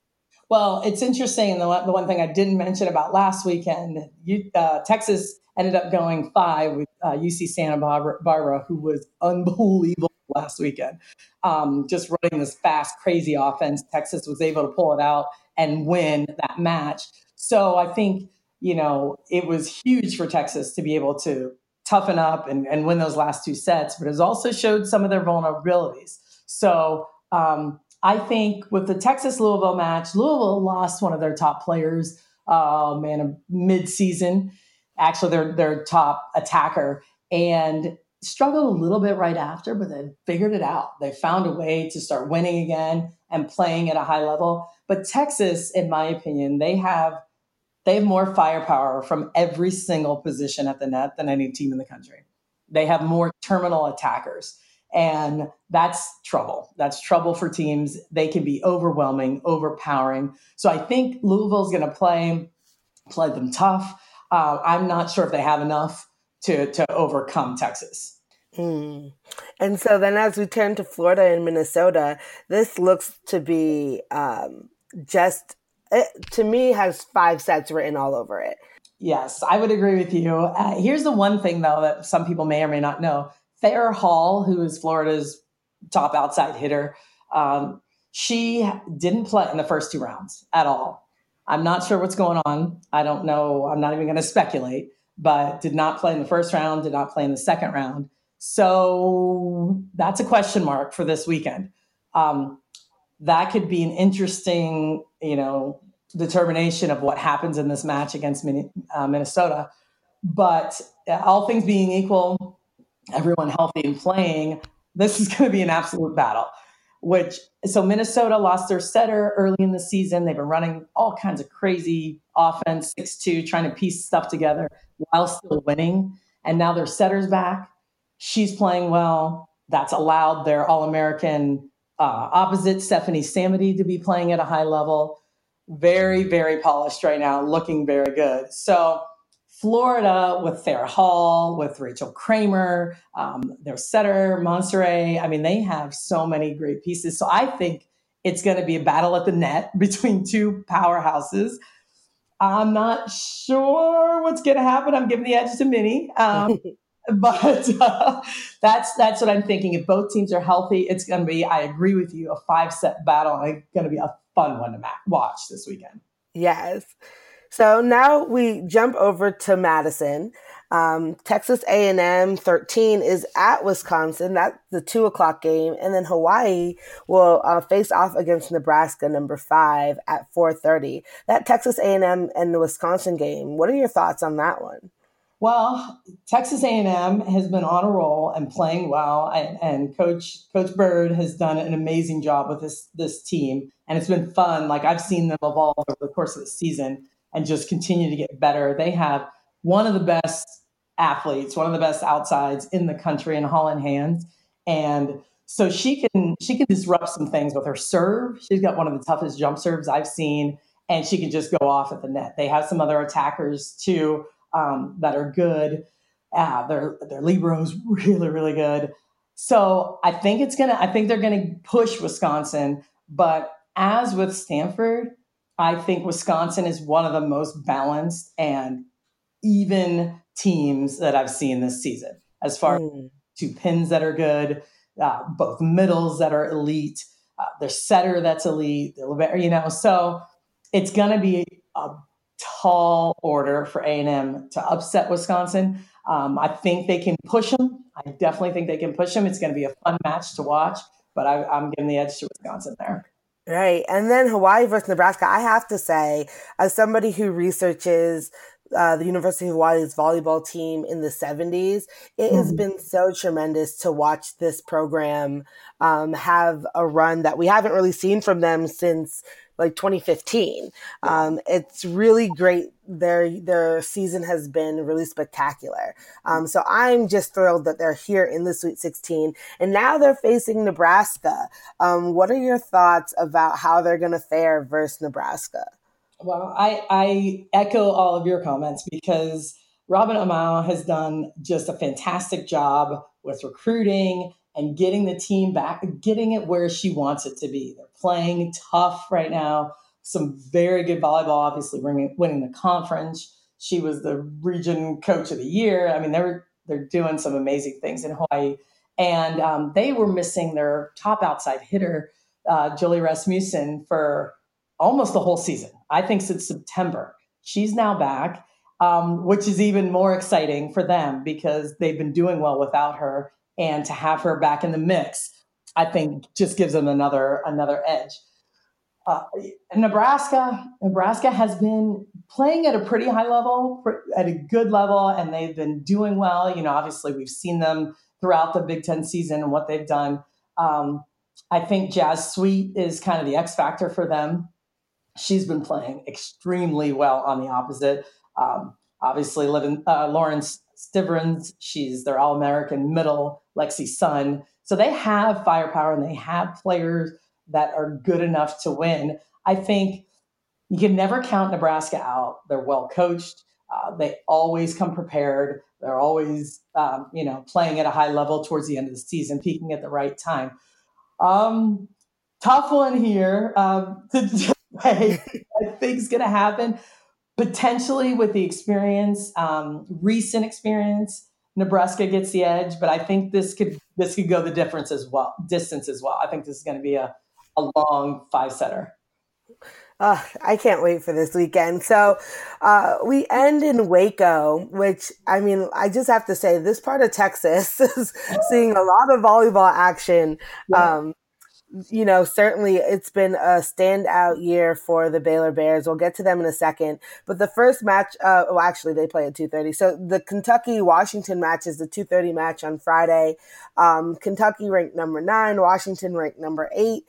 Well, it's interesting. The one, the one thing I didn't mention about last weekend, you, uh, Texas ended up going five with uh, UC Santa Barbara, Barbara, who was unbelievable last weekend. Um, just running this fast, crazy offense. Texas was able to pull it out and win that match. So I think, you know, it was huge for Texas to be able to toughen up and, and win those last two sets, but it also showed some of their vulnerabilities. So, um, I think with the Texas Louisville match, Louisville lost one of their top players, um, in mid-season, actually their their top attacker, and struggled a little bit right after, but they figured it out. They found a way to start winning again and playing at a high level. But Texas, in my opinion, they have they have more firepower from every single position at the net than any team in the country. They have more terminal attackers. And that's trouble. That's trouble for teams. They can be overwhelming, overpowering. So I think Louisville's going to play play them tough. Uh, I'm not sure if they have enough to to overcome Texas. Hmm. And so then, as we turn to Florida and Minnesota, this looks to be um, just, it, to me, has five sets written all over it. Yes, I would agree with you. Uh, here's the one thing, though, that some people may or may not know. Thayer Hall, who is Florida's top outside hitter, um, she didn't play in the first two rounds at all. I'm not sure what's going on. I don't know. I'm not even going to speculate, but did not play in the first round, did not play in the second round. So that's a question mark for this weekend. Um, that could be an interesting, you know, determination of what happens in this match against uh, Minnesota. But uh, all things being equal, everyone healthy and playing, this is going to be an absolute battle. Which so Minnesota lost their setter early in the season. They've been running all kinds of crazy offense, six two, trying to piece stuff together while still winning. And now their setter's back. She's playing well. That's allowed their All American uh, opposite Stephanie Samedy to be playing at a high level. Very, very polished right now, looking very good. So Florida with Thayer Hall, with Rachel Kramer, um, their setter, Monserez. I mean, they have so many great pieces. So I think it's going to be a battle at the net between two powerhouses. I'm not sure what's going to happen. I'm giving the edge to Minnie. Um, but uh, that's that's what I'm thinking. If both teams are healthy, it's going to be. I agree with you. A five set battle. and It's going to be a fun one to watch this weekend. Yes. So now we jump over to Madison. Um, Texas A&M 13 is at Wisconsin. That's the two o'clock game, and then Hawaii will uh, face off against Nebraska, number five, at 4:30. That Texas A&M and the Wisconsin game. What are your thoughts on that one? Well, Texas A&M has been on a roll and playing well, and, and Coach Coach Bird has done an amazing job with this this team, and it's been fun. Like I've seen them evolve over the course of the season and just continue to get better. They have one of the best athletes, one of the best outsides in the country in Hollann Hans, and so she can she can disrupt some things with her serve. She's got one of the toughest jump serves I've seen, and she can just go off at the net. They have some other attackers too um, that are good. Uh, their their libro's really really good. So I think it's gonna. I think they're gonna push Wisconsin. But as with Stanford, I think Wisconsin is one of the most balanced and even teams that I've seen this season. As far Mm. as two pins that are good, uh, both middles that are elite, uh, their setter that's elite, the you know. So it's going to be a tall order for A&M to upset Wisconsin. Um, I think they can push them. I definitely think they can push them. It's going to be a fun match to watch, but I, I'm giving the edge to Wisconsin there. Right. And then Hawaii versus Nebraska. I have to say, as somebody who researches uh, the University of Hawaii's volleyball team in the 70s, it has Mhm. been so tremendous to watch this program um, have a run that we haven't really seen from them since like 2015. Um, it's really great. Their their season has been really spectacular. Um, so I'm just thrilled that they're here in the Sweet 16, and now they're facing Nebraska. Um, what are your thoughts about how they're going to fare versus Nebraska? Well, I, I echo all of your comments because Robin Amao has done just a fantastic job with recruiting and getting the team back, getting it where she wants it to be. They're playing tough right now. Some very good volleyball, obviously winning, the conference. She was the region coach of the year. I mean, they're they're doing some amazing things in Hawaii, and um, they were missing their top outside hitter, uh, Jolie Rasmussen, for almost the whole season. I think since September. She's now back, um, which is even more exciting for them because they've been doing well without her, and to have her back in the mix, I think just gives them another another edge. Uh, Nebraska, Nebraska has been playing at a pretty high level, at a good level, and they've been doing well. You know, obviously we've seen them throughout the Big Ten season and what they've done. Um, I think Jazz Sweet is kind of the X factor for them. She's been playing extremely well on the opposite. Um, obviously, living, uh, Lauren Stivrins, she's their All American middle, Lexi Sun. So they have firepower and they have players that are good enough to win. I think you can never count Nebraska out. They're well coached. Uh, they always come prepared. They're always, um, you know, playing at a high level towards the end of the season, peaking at the right time. Um, tough one here um, to. I think is going to happen potentially with the experience, um, recent experience. Nebraska gets the edge, but I think this could this could go the difference as well, distance as well. I think this is going to be a, a long five setter. Uh, I can't wait for this weekend. So uh, we end in Waco, which I mean, I just have to say, this part of Texas is seeing a lot of volleyball action. Um, you know, certainly it's been a standout year for the Baylor Bears. We'll get to them in a second. But the first match, uh, well, actually, they play at 2.30. So the Kentucky-Washington match is the 2.30 match on Friday. Um, Kentucky ranked number nine, Washington ranked number eight.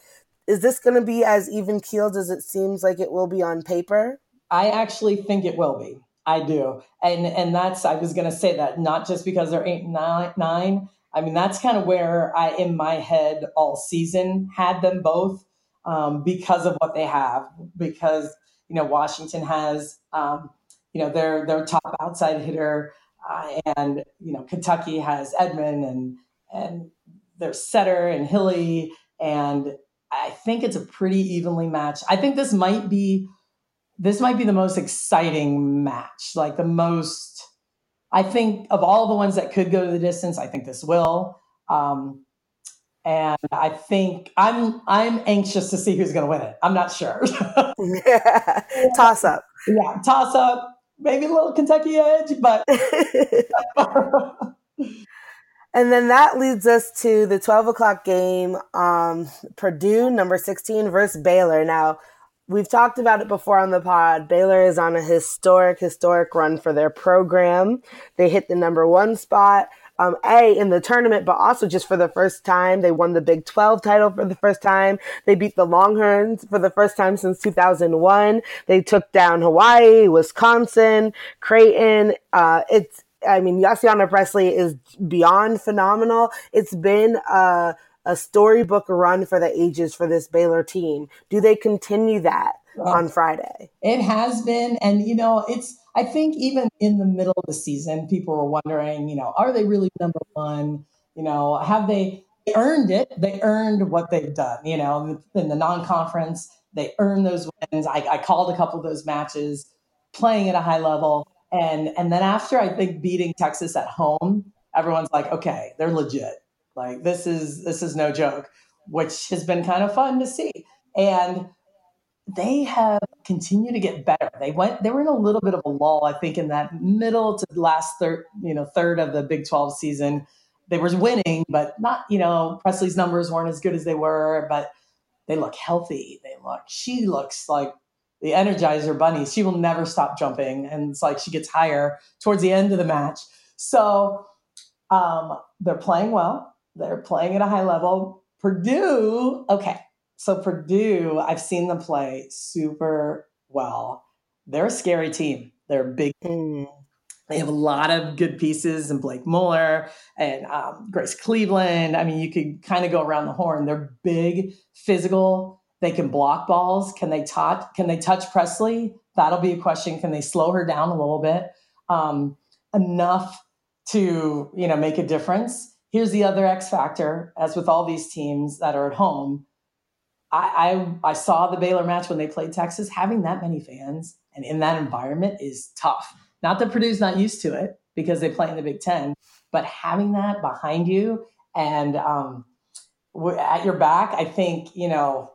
Is this going to be as even-keeled as it seems like it will be on paper? I actually think it will be. I do. And and that's I was gonna say that not just because they're eight nine nine. I mean that's kind of where I in my head all season had them both um, because of what they have. Because you know Washington has um, you know their their top outside hitter, uh, and you know Kentucky has Edmond and and their setter and Hilly, and I think it's a pretty evenly matched. I think this might be this might be the most exciting match, like the most. I think of all the ones that could go to the distance, I think this will. Um, and I think I'm I'm anxious to see who's going to win it. I'm not sure. yeah. Toss up. yeah, toss up, maybe a little Kentucky edge, but And then that leads us to the 12 o'clock game, um, Purdue, number 16, versus Baylor. Now, we've talked about it before on the pod. Baylor is on a historic, historic run for their program. They hit the number one spot. Um, a in the tournament, but also just for the first time, they won the Big 12 title for the first time. They beat the Longhorns for the first time since 2001. They took down Hawaii, Wisconsin, Creighton. Uh, it's, I mean, Yossiana Pressley is beyond phenomenal. It's been a, a storybook run for the ages for this Baylor team. Do they continue that on Friday? It has been, and you know, it's. I think even in the middle of the season, people were wondering, you know, are they really number one? You know, have they earned it? They earned what they've done. You know, in the non-conference, they earned those wins. I, I called a couple of those matches, playing at a high level, and and then after I think beating Texas at home, everyone's like, okay, they're legit. Like this is this is no joke, which has been kind of fun to see. And they have continued to get better. They went they were in a little bit of a lull, I think, in that middle to last third, you know, third of the Big 12 season. They were winning, but not, you know, Pressley's numbers weren't as good as they were, but they look healthy. They look she looks like the Energizer Bunny. She will never stop jumping. And it's like she gets higher towards the end of the match. So um, they're playing well. They're playing at a high level. Purdue, okay. So Purdue, I've seen them play super well. They're a scary team. They're big. They have a lot of good pieces, and Blake Mohler and um, Grace Cleveland. I mean, you could kind of go around the horn. They're big, physical. They can block balls. Can they touch? Can they touch Pressley? That'll be a question. Can they slow her down a little bit um, enough to you know make a difference? Here's the other X factor. As with all these teams that are at home, I, I I saw the Baylor match when they played Texas. Having that many fans and in that environment is tough. Not that Purdue's not used to it because they play in the Big Ten, but having that behind you and um, at your back, I think you know.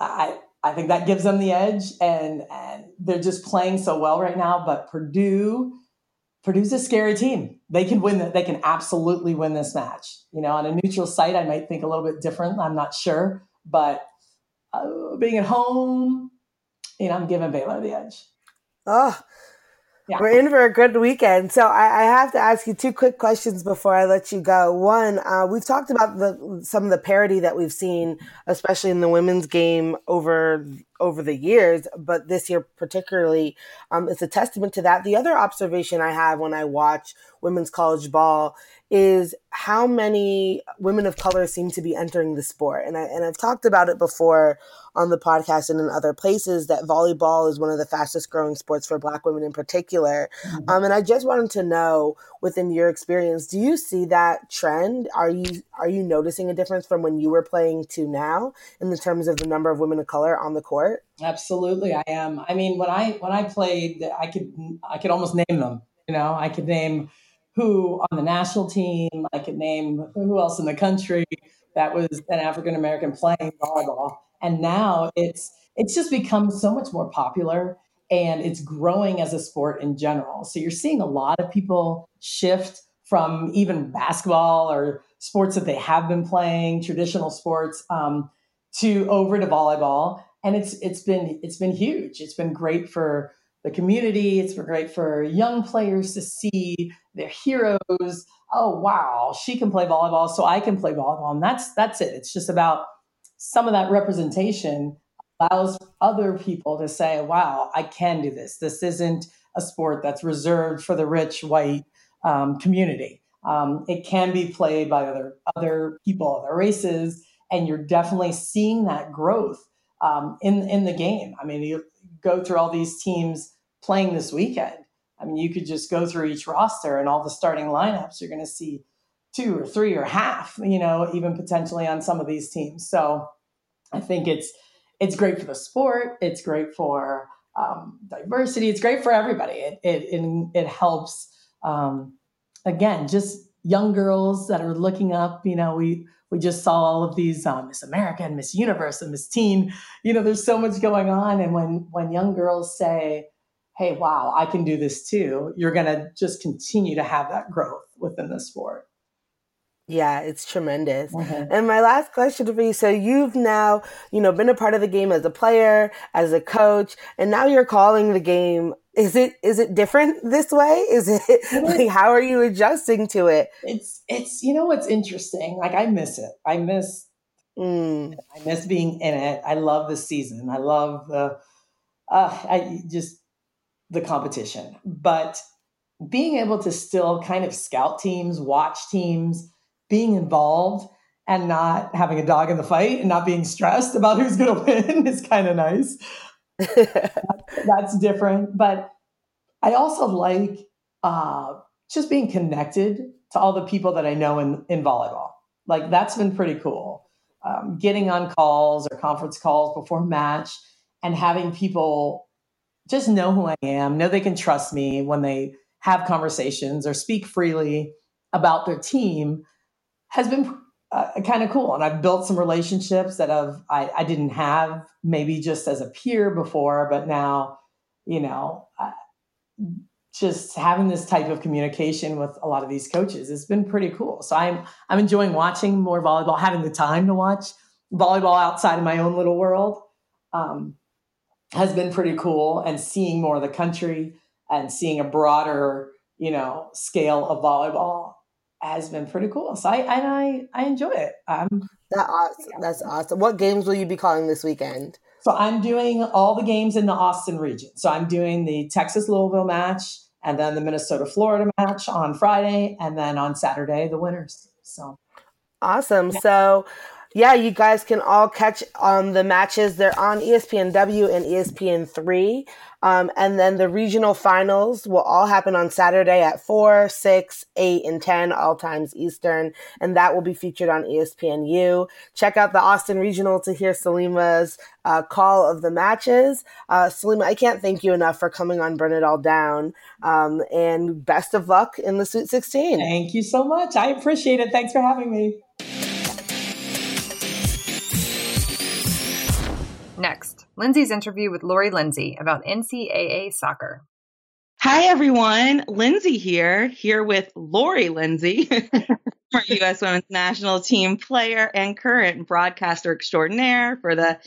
I I think that gives them the edge, and and they're just playing so well right now. But Purdue, Purdue's a scary team. They can win. They can absolutely win this match. You know, on a neutral site, I might think a little bit different. I'm not sure, but uh, being at home, you know, I'm giving Baylor the edge. Oh, Yeah. we're in for a good weekend. So I, I have to ask you two quick questions before I let you go. One, uh, we've talked about the some of the parity that we've seen, especially in the women's game over over the years, but this year particularly, um, it's a testament to that. The other observation I have when I watch women's college ball is how many women of color seem to be entering the sport. And I and I've talked about it before on the podcast and in other places that volleyball is one of the fastest growing sports for black women in particular. Um, and I just wanted to know within your experience, do you see that trend? Are you are you noticing a difference from when you were playing to now in the terms of the number of women of color on the court? Absolutely, I am. I mean, when I when I played, I could I could almost name them. You know, I could name who on the national team. I could name who else in the country that was an African American playing volleyball. And now it's it's just become so much more popular and it's growing as a sport in general. So you're seeing a lot of people shift from even basketball or sports that they have been playing, traditional sports, um, to over to volleyball. And it's it's been it's been huge. It's been great for the community. It's great for young players to see their heroes. Oh wow, she can play volleyball, so I can play volleyball. And that's that's it. It's just about some of that representation allows other people to say, wow, I can do this. This isn't a sport that's reserved for the rich white um, community. Um, it can be played by other other people, other races, and you're definitely seeing that growth um, in in the game. I mean, you go through all these teams playing this weekend. I mean, you could just go through each roster and all the starting lineups. You're going to see two or three or half, you know, even potentially on some of these teams. So I think it's it's great for the sport. It's great for um, diversity. It's great for everybody. It it it, it helps. Um, again, just young girls that are looking up. You know, we we just saw all of these um, Miss America and Miss Universe and Miss Teen. You know, there's so much going on, and when when young girls say, "Hey, wow, I can do this too," you're going to just continue to have that growth within the sport. Yeah, it's tremendous. Mhm. And my last question for you, so you've now, you know, been a part of the game as a player, as a coach, and now you're calling the game. Is it is it different this way? Is it like how are you adjusting to it? It's it's you know what's interesting. Like I miss it. I miss Mm, I miss being in it. I love the season. I love the, uh, I just the competition. But being able to still kind of scout teams, watch teams, being involved, and not having a dog in the fight and not being stressed about who's going to win is kind of nice. That's different. But I also like uh, just being connected to all the people that I know in, in volleyball. Like that's been pretty cool. Um, getting on calls or conference calls before match and having people just know who I am, know they can trust me when they have conversations or speak freely about their team has been uh, kind of cool. And I've built some relationships that I've, I, I didn't have maybe just as a peer before, but now, you know, uh, just having this type of communication with a lot of these coaches has been pretty cool. So I'm I'm enjoying watching more volleyball, having the time to watch volleyball outside of my own little world um, has been pretty cool, and seeing more of the country and seeing a broader, you know, scale of volleyball has been pretty cool. So I and I I enjoy it. Um, that awesome. That's awesome. What games will you be calling this weekend? so I'm doing all the games in the Austin region. So I'm doing the Texas Louisville match and then the Minnesota Florida match on Friday and then on Saturday the winners. So Awesome. So, yeah, you guys can all catch um, the matches. They're on ESPNW and ESPN3. Um, and then the regional finals will all happen on Saturday at 4, 6, 8, and 10, all times Eastern. And that will be featured on ESPNU. Check out the Austin Regional to hear Salima's uh, call of the matches. Uh, Salima, I can't thank you enough for coming on Burn It All Down. Um, and best of luck in the Sweet 16. thank you so much. I appreciate it. Thanks for having me. Next, Lindsay's interview with Lori Lindsey about NCAA soccer. Hi, everyone. Lindsay here, here with Lori Lindsey, former U.S. Women's National Team player and current broadcaster extraordinaire for the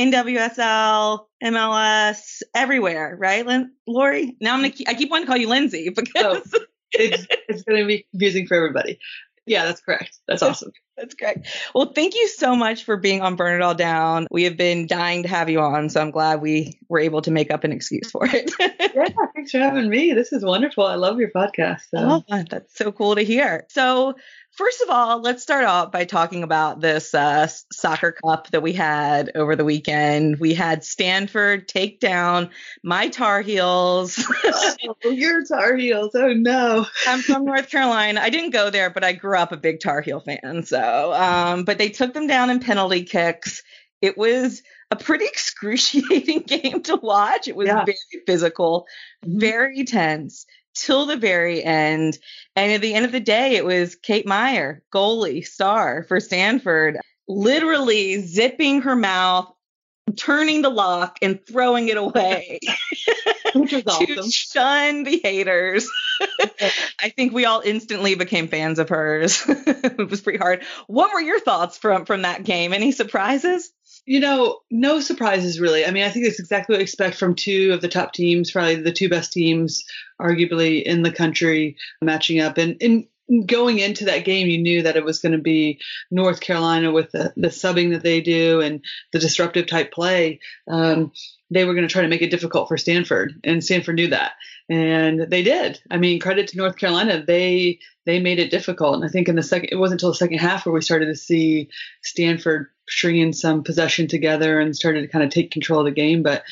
NWSL, MLS, everywhere, right, Lin- Lori? Now I'm gonna keep, I keep wanting to call you Lindsay because oh, it's, it's going to be confusing for everybody. Yeah, that's correct. That's awesome. That's great. Well, thank you so much for being on Burn It All Down. We have been dying to have you on, so I'm glad we were able to make up an excuse for it. Yeah, thanks for having me. This is wonderful. I love your podcast. So. Oh, that's so cool to hear. So, first of all, let's start off by talking about this uh, soccer cup that we had over the weekend. We had Stanford take down my Tar Heels. Oh, your Tar Heels. Oh no. I'm from North Carolina. I didn't go there, but I grew up a big Tar Heel fan. So, um, but they took them down in penalty kicks. It was a pretty excruciating game to watch. It was Yeah. very physical, Mhm. very tense till the very end. And at the end of the day, it was Kate Meyer, goalie, star for Stanford, literally zipping her mouth turning the lock and throwing it away Which was to shun the haters. I think we all instantly became fans of hers. it was pretty hard. What were your thoughts from from that game? Any surprises? You know, no surprises really. I mean, I think it's exactly what we expect from two of the top teams, probably the two best teams, arguably in the country, matching up. And, and going into that game, you knew that it was going to be North Carolina with the, the subbing that they do and the disruptive type play. Um, they were going to try to make it difficult for Stanford, and Stanford knew that, and they did. I mean, credit to North Carolina, they they made it difficult. And I think in the second, it wasn't until the second half where we started to see Stanford stringing some possession together and started to kind of take control of the game. But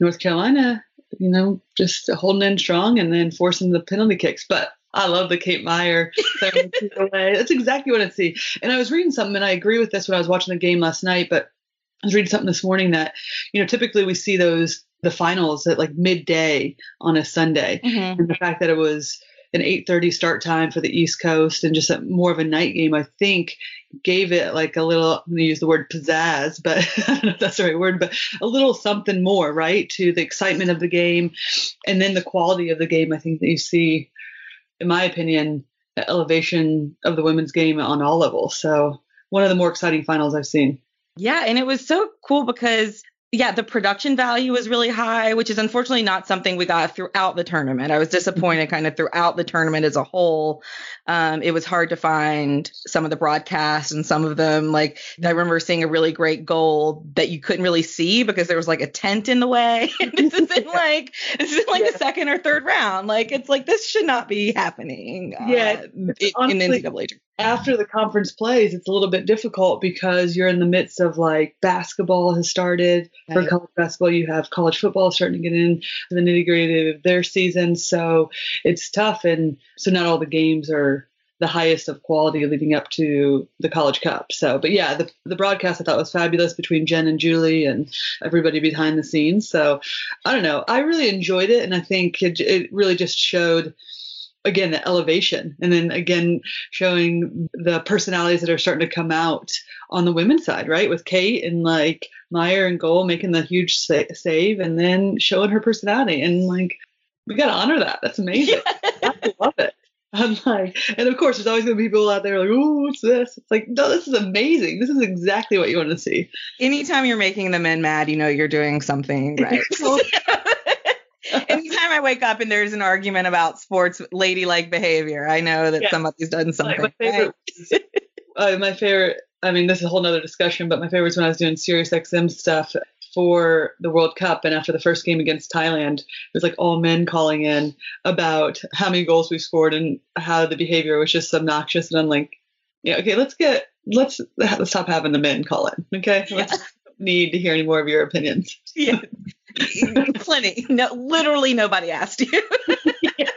North Carolina, you know, just holding in strong and then forcing the penalty kicks. But I love the Kate Meyer. That's exactly what I see. And I was reading something, and I agree with this when I was watching the game last night. But I was reading something this morning that, you know, typically we see those the finals at like midday on a Sunday, mm-hmm. and the fact that it was an 8:30 start time for the East Coast and just a, more of a night game, I think gave it like a little. I'm going to use the word pizzazz, but I don't know if that's the right word, but a little something more, right, to the excitement of the game, and then the quality of the game. I think that you see, in my opinion, the elevation of the women's game on all levels. So one of the more exciting finals I've seen. Yeah, and it was so cool because yeah, the production value was really high, which is unfortunately not something we got throughout the tournament. I was disappointed kind of throughout the tournament as a whole. Um, it was hard to find some of the broadcasts and some of them. Like I remember seeing a really great goal that you couldn't really see because there was like a tent in the way. and this is in like this is in like the second or third round. Like it's like this should not be happening. uh, Yeah, in, in honestly- NCAA. After the conference plays, it's a little bit difficult because you're in the midst of like basketball has started for college basketball. You have college football starting to get into the nitty gritty of their season. So it's tough. And so not all the games are the highest of quality leading up to the college cup. So, but yeah, the, the broadcast I thought was fabulous between Jen and Julie and everybody behind the scenes. So I don't know. I really enjoyed it. And I think it, it really just showed again the elevation and then again showing the personalities that are starting to come out on the women's side right? With kate and like meyer and goal making the huge sa- save and then showing her personality and like we got to honor that. That's amazing. I love it. I'm like and of course there's always going to be people out there like oh what's this? It's like no this is amazing. This is exactly what you want to see. Anytime you're making the men mad, you know you're doing something right. anytime I wake up and there's an argument about sports ladylike behavior, I know that Yeah. somebody's done Like, something. my favorite, uh, my favorite. I mean, this is a whole nother discussion, but my favorite was when I was doing Sirius XM stuff for the World Cup, and after the first game against Thailand, it was like all men calling in about how many goals we scored and how the behavior was just obnoxious, and I'm like, yeah, okay, let's get let's let's stop having the men call in, okay? Let's need to hear any more of your opinions. yeah. Plenty. No, literally nobody asked you. yeah.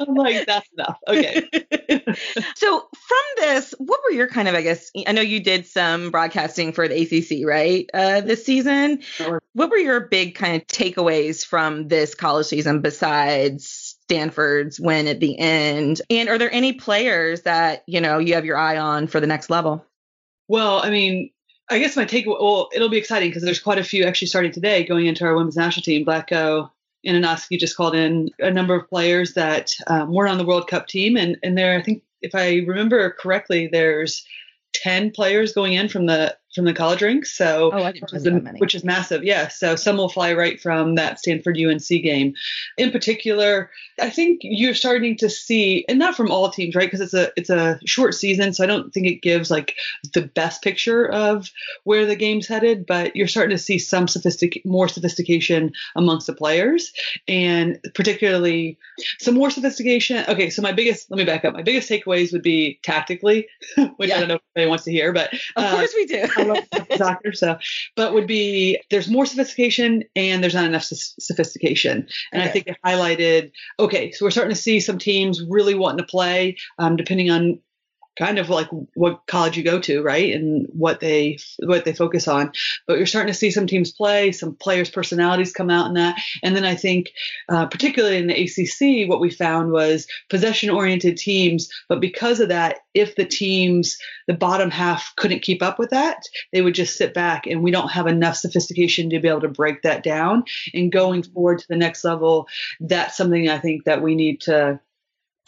I'm like, that's enough. Okay. so from this, what were your kind of, I guess, I know you did some broadcasting for the ACC, right, uh, this season. Sure. What were your big kind of takeaways from this college season besides Stanford's win at the end? And are there any players that, you know, you have your eye on for the next level? Well, I mean, I guess my take. Well, it'll be exciting because there's quite a few actually starting today going into our women's national team. Vlatko Andonovski just called in a number of players that um, weren't on the World Cup team, and and there, I think if I remember correctly, there's ten players going in from the from the college ranks. So Oh, I didn't which is, know that many. which is massive. Yeah. So some will fly right from that Stanford UNC game. In particular, I think you're starting to see, and not from all teams, right? Because it's a it's a short season, so I don't think it gives like the best picture of where the game's headed. But you're starting to see some sophistic, more sophistication amongst the players, and particularly some more sophistication. Okay, so my biggest, let me back up. My biggest takeaways would be tactically, which Yeah. I don't know if anybody wants to hear, but Of uh, course we do. I love soccer, so but would be there's more sophistication and there's not enough soph- sophistication. And I think it highlighted okay, so we're starting to see some teams really wanting to play, um, depending on kind of like what college you go to, right? And what they what they focus on. But you're starting to see some teams play, some players' personalities come out in that. And then I think, uh, particularly in the ACC, what we found was possession oriented teams. But because of that, if the teams, the bottom half couldn't keep up with that, they would just sit back, and we don't have enough sophistication to be able to break that down. And going forward to the next level, that's something I think that we need to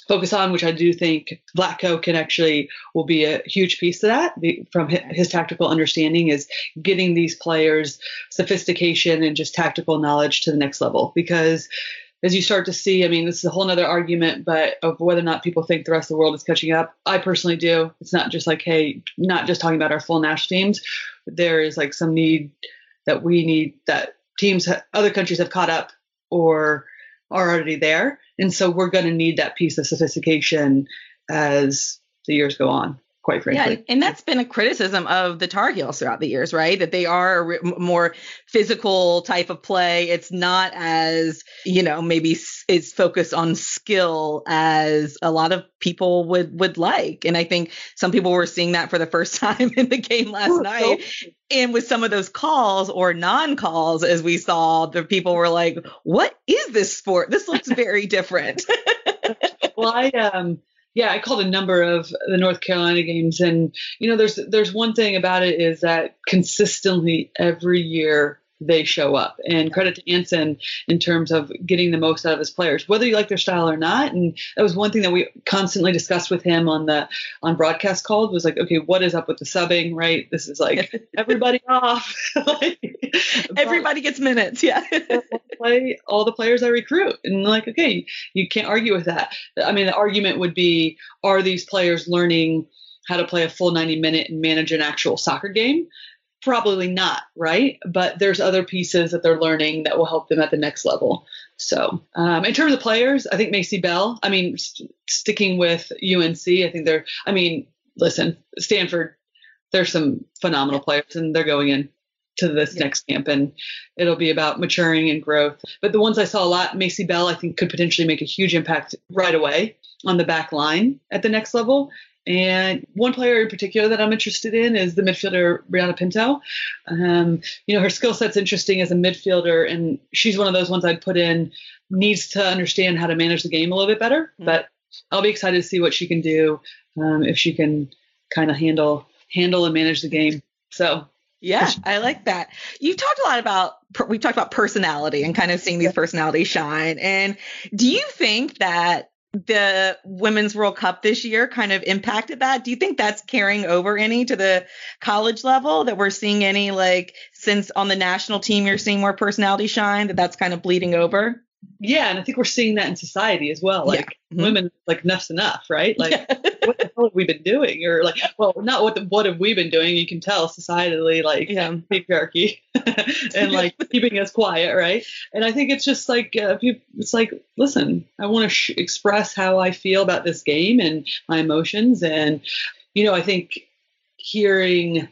focus on, which I do think Vlatko can actually will be a huge piece of that from his, his, tactical understanding is getting these players sophistication and just tactical knowledge to the next level because as you start to see, I mean, this is a whole other argument, but of whether or not people think the rest of the world is catching up. I personally do. It's not just like, hey, not just talking about our full national teams. There is like some need that we need that teams, other countries have caught up or are already there. And so we're going to need that piece of sophistication as the years go on quite frankly. Yeah, and that's been a criticism of the Tar Heels throughout the years, right? That they are a more physical type of play. It's not as, you know, maybe it's focused on skill as a lot of people would would like. And I think some people were seeing that for the first time in the game last oh, night. So- and with some of those calls or non-calls as we saw, the people were like, "What is this sport? This looks very different." well, I um yeah, I called a number of the North Carolina games, and you know, there's there's one thing about it is that consistently every year they show up. And credit to Anson in terms of getting the most out of his players, whether you like their style or not. And that was one thing that we constantly discussed with him on the on broadcast calls was like, okay, what is up with the subbing, right? This is like everybody off. like, everybody gets minutes, yeah. play all the players I recruit. And like, okay, you can't argue with that. I mean, the argument would be, are these players learning how to play a full 90 minute and manage an actual soccer game? Probably not, right? But there's other pieces that they're learning that will help them at the next level. So, um, in terms of players, I think Maycee Bell. I mean, st- sticking with UNC, I think they're. I mean, listen, Stanford. There's some phenomenal players, and they're going in to this yeah. next camp, and it'll be about maturing and growth. But the ones I saw a lot, Maycee Bell, I think could potentially make a huge impact right away on the back line at the next level. And one player in particular that I'm interested in is the midfielder Brianna Pinto. Um, you know, her skill set's interesting as a midfielder, and she's one of those ones I'd put in needs to understand how to manage the game a little bit better. Mm-hmm. But I'll be excited to see what she can do um, if she can kind of handle handle and manage the game. So yeah, I like that. You've talked a lot about we've talked about personality and kind of seeing these personalities shine. And do you think that the Women's World Cup this year kind of impacted that? Do you think that's carrying over any to the college level that we're seeing any like since on the national team you're seeing more personality shine that that's kind of bleeding over? Yeah, and I think we're seeing that in society as well. Like yeah. mm-hmm. women, like enough's enough, right? Like, yeah. what the hell have we been doing? Or like, well, not what the, what have we been doing? You can tell societally, like yeah. patriarchy, and like keeping us quiet, right? And I think it's just like uh, it's like, listen, I want to sh- express how I feel about this game and my emotions, and you know, I think hearing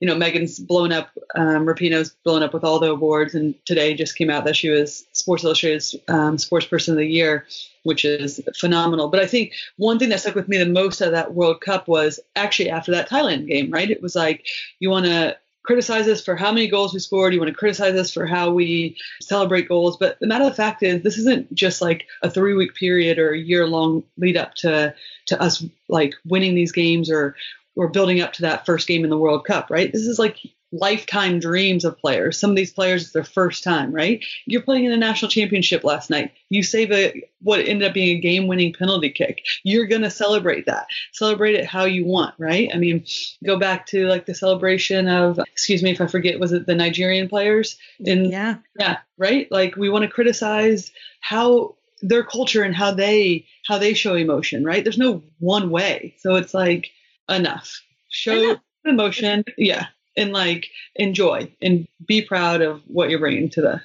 you know, Megan's blown up, um, Rapinoe's blown up with all the awards, and today just came out that she was Sports Illustrated's um, Sports Person of the Year, which is phenomenal. But I think one thing that stuck with me the most of that World Cup was actually after that Thailand game, right? It was like you want to criticize us for how many goals we scored. You want to criticize us for how we celebrate goals. But the matter of the fact is, this isn't just like a three week period or a year long lead up to to us like winning these games or we're building up to that first game in the World Cup, right? This is like lifetime dreams of players. Some of these players it's their first time, right? You're playing in the national championship last night. You save a what ended up being a game-winning penalty kick. You're gonna celebrate that. Celebrate it how you want, right? I mean, go back to like the celebration of excuse me if I forget, was it the Nigerian players? In yeah, yeah, right. Like we want to criticize how their culture and how they how they show emotion, right? There's no one way. So it's like enough. Show enough. emotion, yeah, and like enjoy and be proud of what you're bringing to the.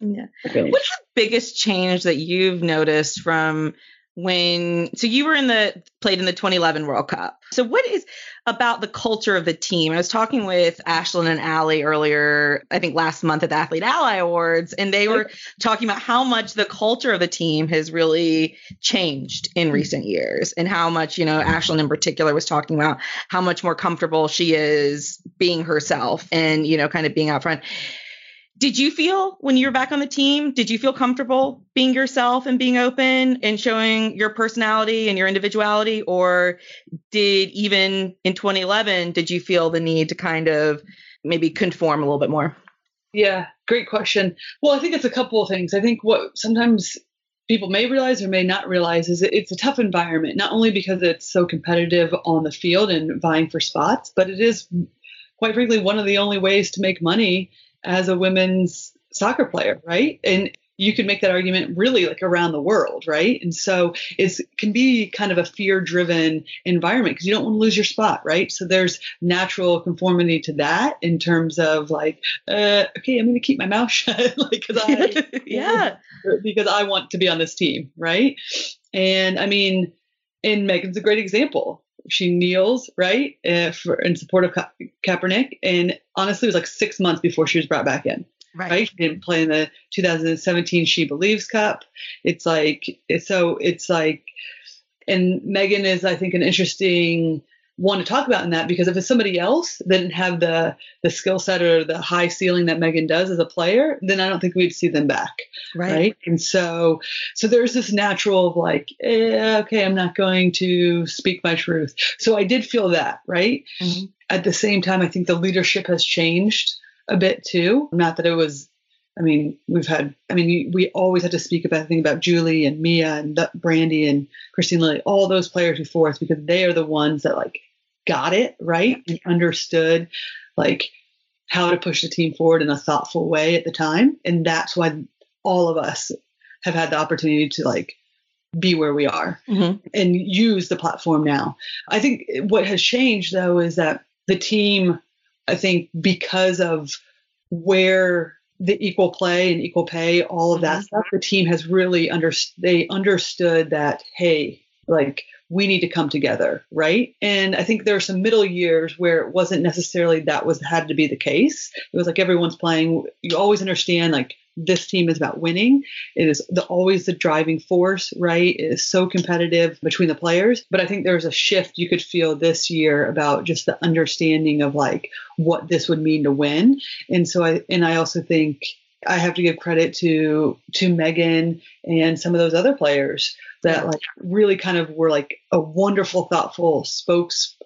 Yeah. What's the biggest change that you've noticed from when so you were in the played in the 2011 World Cup. So what is about the culture of the team? I was talking with Ashlyn and Allie earlier, I think last month at the Athlete Ally Awards, and they were talking about how much the culture of the team has really changed in mm-hmm. recent years and how much, you know, Ashlyn in particular was talking about how much more comfortable she is being herself and, you know, kind of being out front. Did you feel when you were back on the team, did you feel comfortable being yourself and being open and showing your personality and your individuality? Or did even in 2011, did you feel the need to kind of maybe conform a little bit more? Yeah, great question. Well, I think it's a couple of things. I think what sometimes people may realize or may not realize is it's a tough environment, not only because it's so competitive on the field and vying for spots, but it is, quite frankly, one of the only ways to make money as a women's soccer player, right? And you can make that argument really like around the world, right? And so it can be kind of a fear driven environment because you don't want to lose your spot, right? So there's natural conformity to that in terms of like, uh, okay, I'm going to keep my mouth shut, like, because I, yeah. because I want to be on this team, right? And I mean, and Megan's a great example. She kneels right uh, for in support of Ka- Kaepernick, and honestly, it was like six months before she was brought back in. Right. She didn't play in the 2017 She Believes Cup. It's like so. It's like, and Megan is, I think, an interesting one to talk about in that because if it's somebody else that didn't have the the skill set or the high ceiling that Megan does as a player, then I don't think we'd see them back. Right. Right. And so so there's this natural of like, eh, okay, I'm not going to speak my truth. So I did feel that, right? Mm-hmm. At the same time, I think the leadership has changed a bit too. Not that it was I mean, we've had, I mean, we always had to speak about, I think about Julie and Mia and Brandi and Kristine Lilly, all those players before us, because they are the ones that like got it right and understood like how to push the team forward in a thoughtful way at the time. And that's why all of us have had the opportunity to like be where we are Mhm. and use the platform now. I think what has changed though is that the team, I think because of where the equal play and equal pay, all of that Mhm. stuff, the team has really under they understood that hey, like we need to come together, right? And I think there are some middle years where it wasn't necessarily that was had to be the case. It was like everyone's playing. You always understand like this team is about winning. It is the, always the driving force, right? It is so competitive between the players. But I think there's a shift you could feel this year about just the understanding of like what this would mean to win. And so I and I also think I have to give credit to to Megan and some of those other players that like really kind of were like a wonderful, thoughtful spokes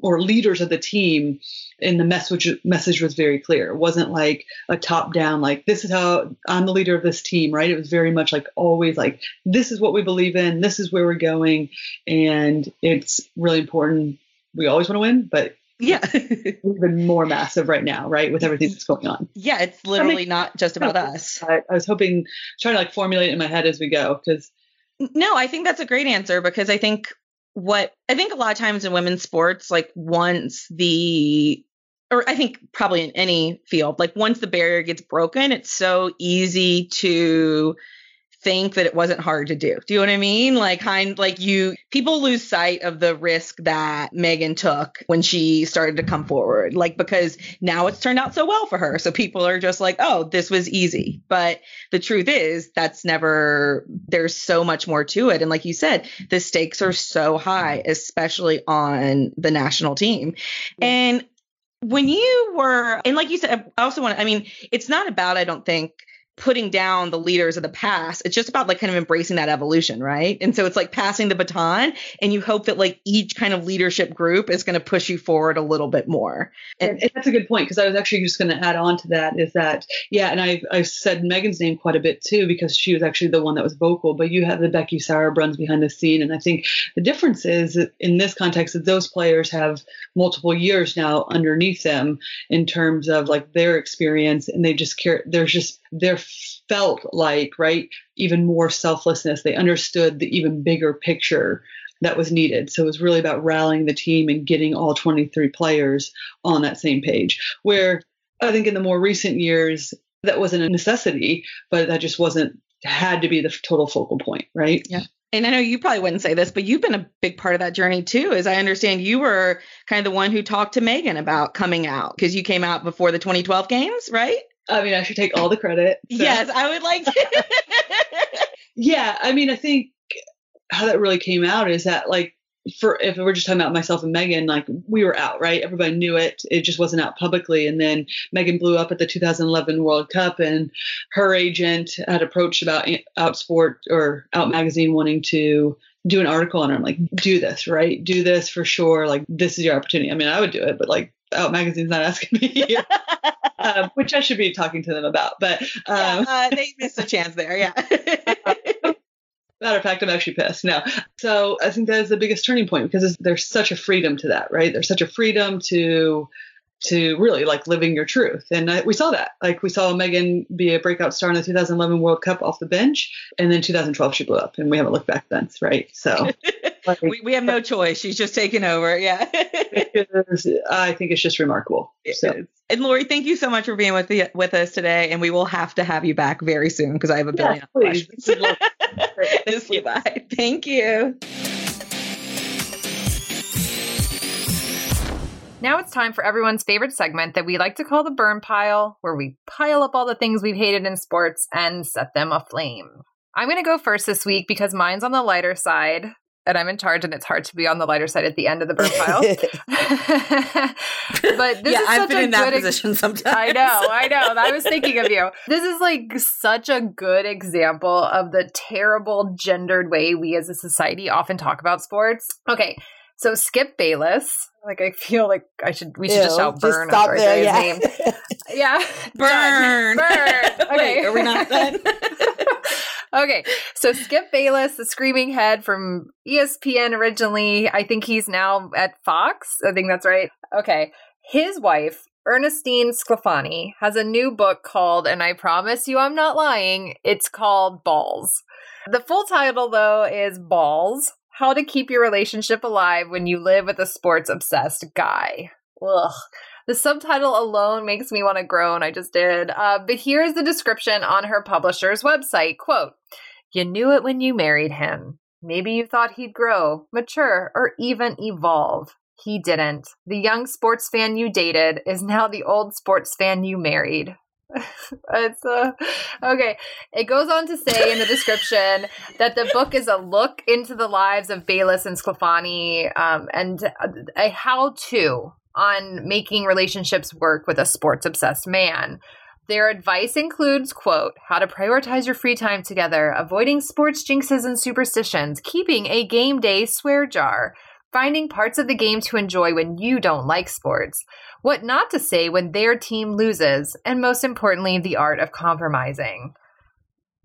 or leaders of the team and the message message was very clear. It wasn't like a top down like this is how I'm the leader of this team, right? It was very much like always like this is what we believe in, this is where we're going and it's really important. We always want to win, but Yeah. even more massive right now, right? With everything that's going on. yeah. It's literally not just about us. I, I was hoping trying to like formulate it in my head as we go because No, I think that's a great answer because I think what I think a lot of times in women's sports, like once the or I think probably in any field, like once the barrier gets broken, it's so easy to think that it wasn't hard to do. Do you know what I mean? Like kind like you people lose sight of the risk that Megan took when she started to come forward. Like because now it's turned out so well for her. So people are just like, "Oh, this was easy." But the truth is that's never there's so much more to it and like you said, the stakes are so high especially on the national team. And when you were and like you said I also want to I mean, it's not about I don't think putting down the leaders of the past. It's just about like kind of embracing that evolution, right? And so it's like passing the baton and you hope that like each kind of leadership group is going to push you forward a little bit more. And, and that's a good point because I was actually just going to add on to that is that yeah, and I I said Megan's name quite a bit too because she was actually the one that was vocal, but you have the Becky Sauerbruns behind the scene, and I think the difference is in this context that those players have multiple years now underneath them in terms of like their experience, and they just care. There's just they're felt like right even more selflessness. They understood the even bigger picture that was needed. So it was really about rallying the team and getting all 23 players on that same page. Where I think in the more recent years, that wasn't a necessity, but that just wasn't had to be the total focal point, right? Yeah. and I know you probably wouldn't say this, but you've been a big part of that journey too. As I understand, you were kind of the one who talked to Megan about coming out because you came out before the 2012 games, right? I mean, I should take all the credit. so- Yes, I would like to. Yeah, I mean, I think how that really came out is that like for if we're just talking about myself and Megan, like we were out, right? Everybody knew it. It just wasn't out publicly. And then Megan blew up at the 2011 World Cup, and her agent had approached about Outsport or Out Magazine wanting to do an article on her. I'm like, do this, right? Do this for sure. Like this is your opportunity. I mean, I would do it, but like Out Magazine's not asking me, um, which I should be talking to them about. But um, uh, they missed a chance there. Yeah. Matter of fact, I'm actually pissed. No. So I think that is the biggest turning point because there's such a freedom to that, right? There's such a freedom to to really like living your truth. And I, we saw that. Like we saw Megan be a breakout star in the 2011 World Cup off the bench, and then 2012 she blew up, and we haven't looked back since, right? So like, we, we have no choice. She's just taken over. Yeah. it is- I think it's just remarkable. So And Lori, thank you so much for being with the, with us today. And we will have to have you back very soon because I have a billion yeah, please. questions. Thank you. Bye. Thank you. Now it's time for everyone's favorite segment that we like to call the burn pile, where we pile up all the things we've hated in sports and set them aflame. I'm going to go first this week because mine's on the lighter side, and I'm in charge, and it's hard to be on the lighter side at the end of the burn pile. but this yeah, is I've such been in that ex- position sometimes. I know, I know. I was thinking of you. This is like such a good example of the terrible gendered way we as a society often talk about sports. Okay, so Skip Bayless. Like I feel like I should we should just Ew, shout burn stop after there, yeah. his name. Yeah. Burn. Done. Burn. Okay. Wait, are we not done? Okay. So Skip Bayless, the screaming head from ESPN originally. I think he's now at Fox. I think that's right. Okay. His wife, Ernestine Sclafani, has a new book called, and I promise you I'm not lying, it's called Balls. The full title, though, is Balls How to Keep Your Relationship Alive When You Live with a Sports Obsessed Guy. Ugh. The subtitle alone makes me want to groan. I just did. Uh, but here's the description on her publisher's website quote, You knew it when you married him. Maybe you thought he'd grow, mature, or even evolve. He didn't. The young sports fan you dated is now the old sports fan you married. it's uh, okay. It goes on to say in the description that the book is a look into the lives of Bayless and Sclafani um, and a how to on making relationships work with a sports obsessed man. Their advice includes, quote, how to prioritize your free time together, avoiding sports jinxes and superstitions, keeping a game day swear jar, finding parts of the game to enjoy when you don't like sports, what not to say when their team loses, and most importantly, the art of compromising.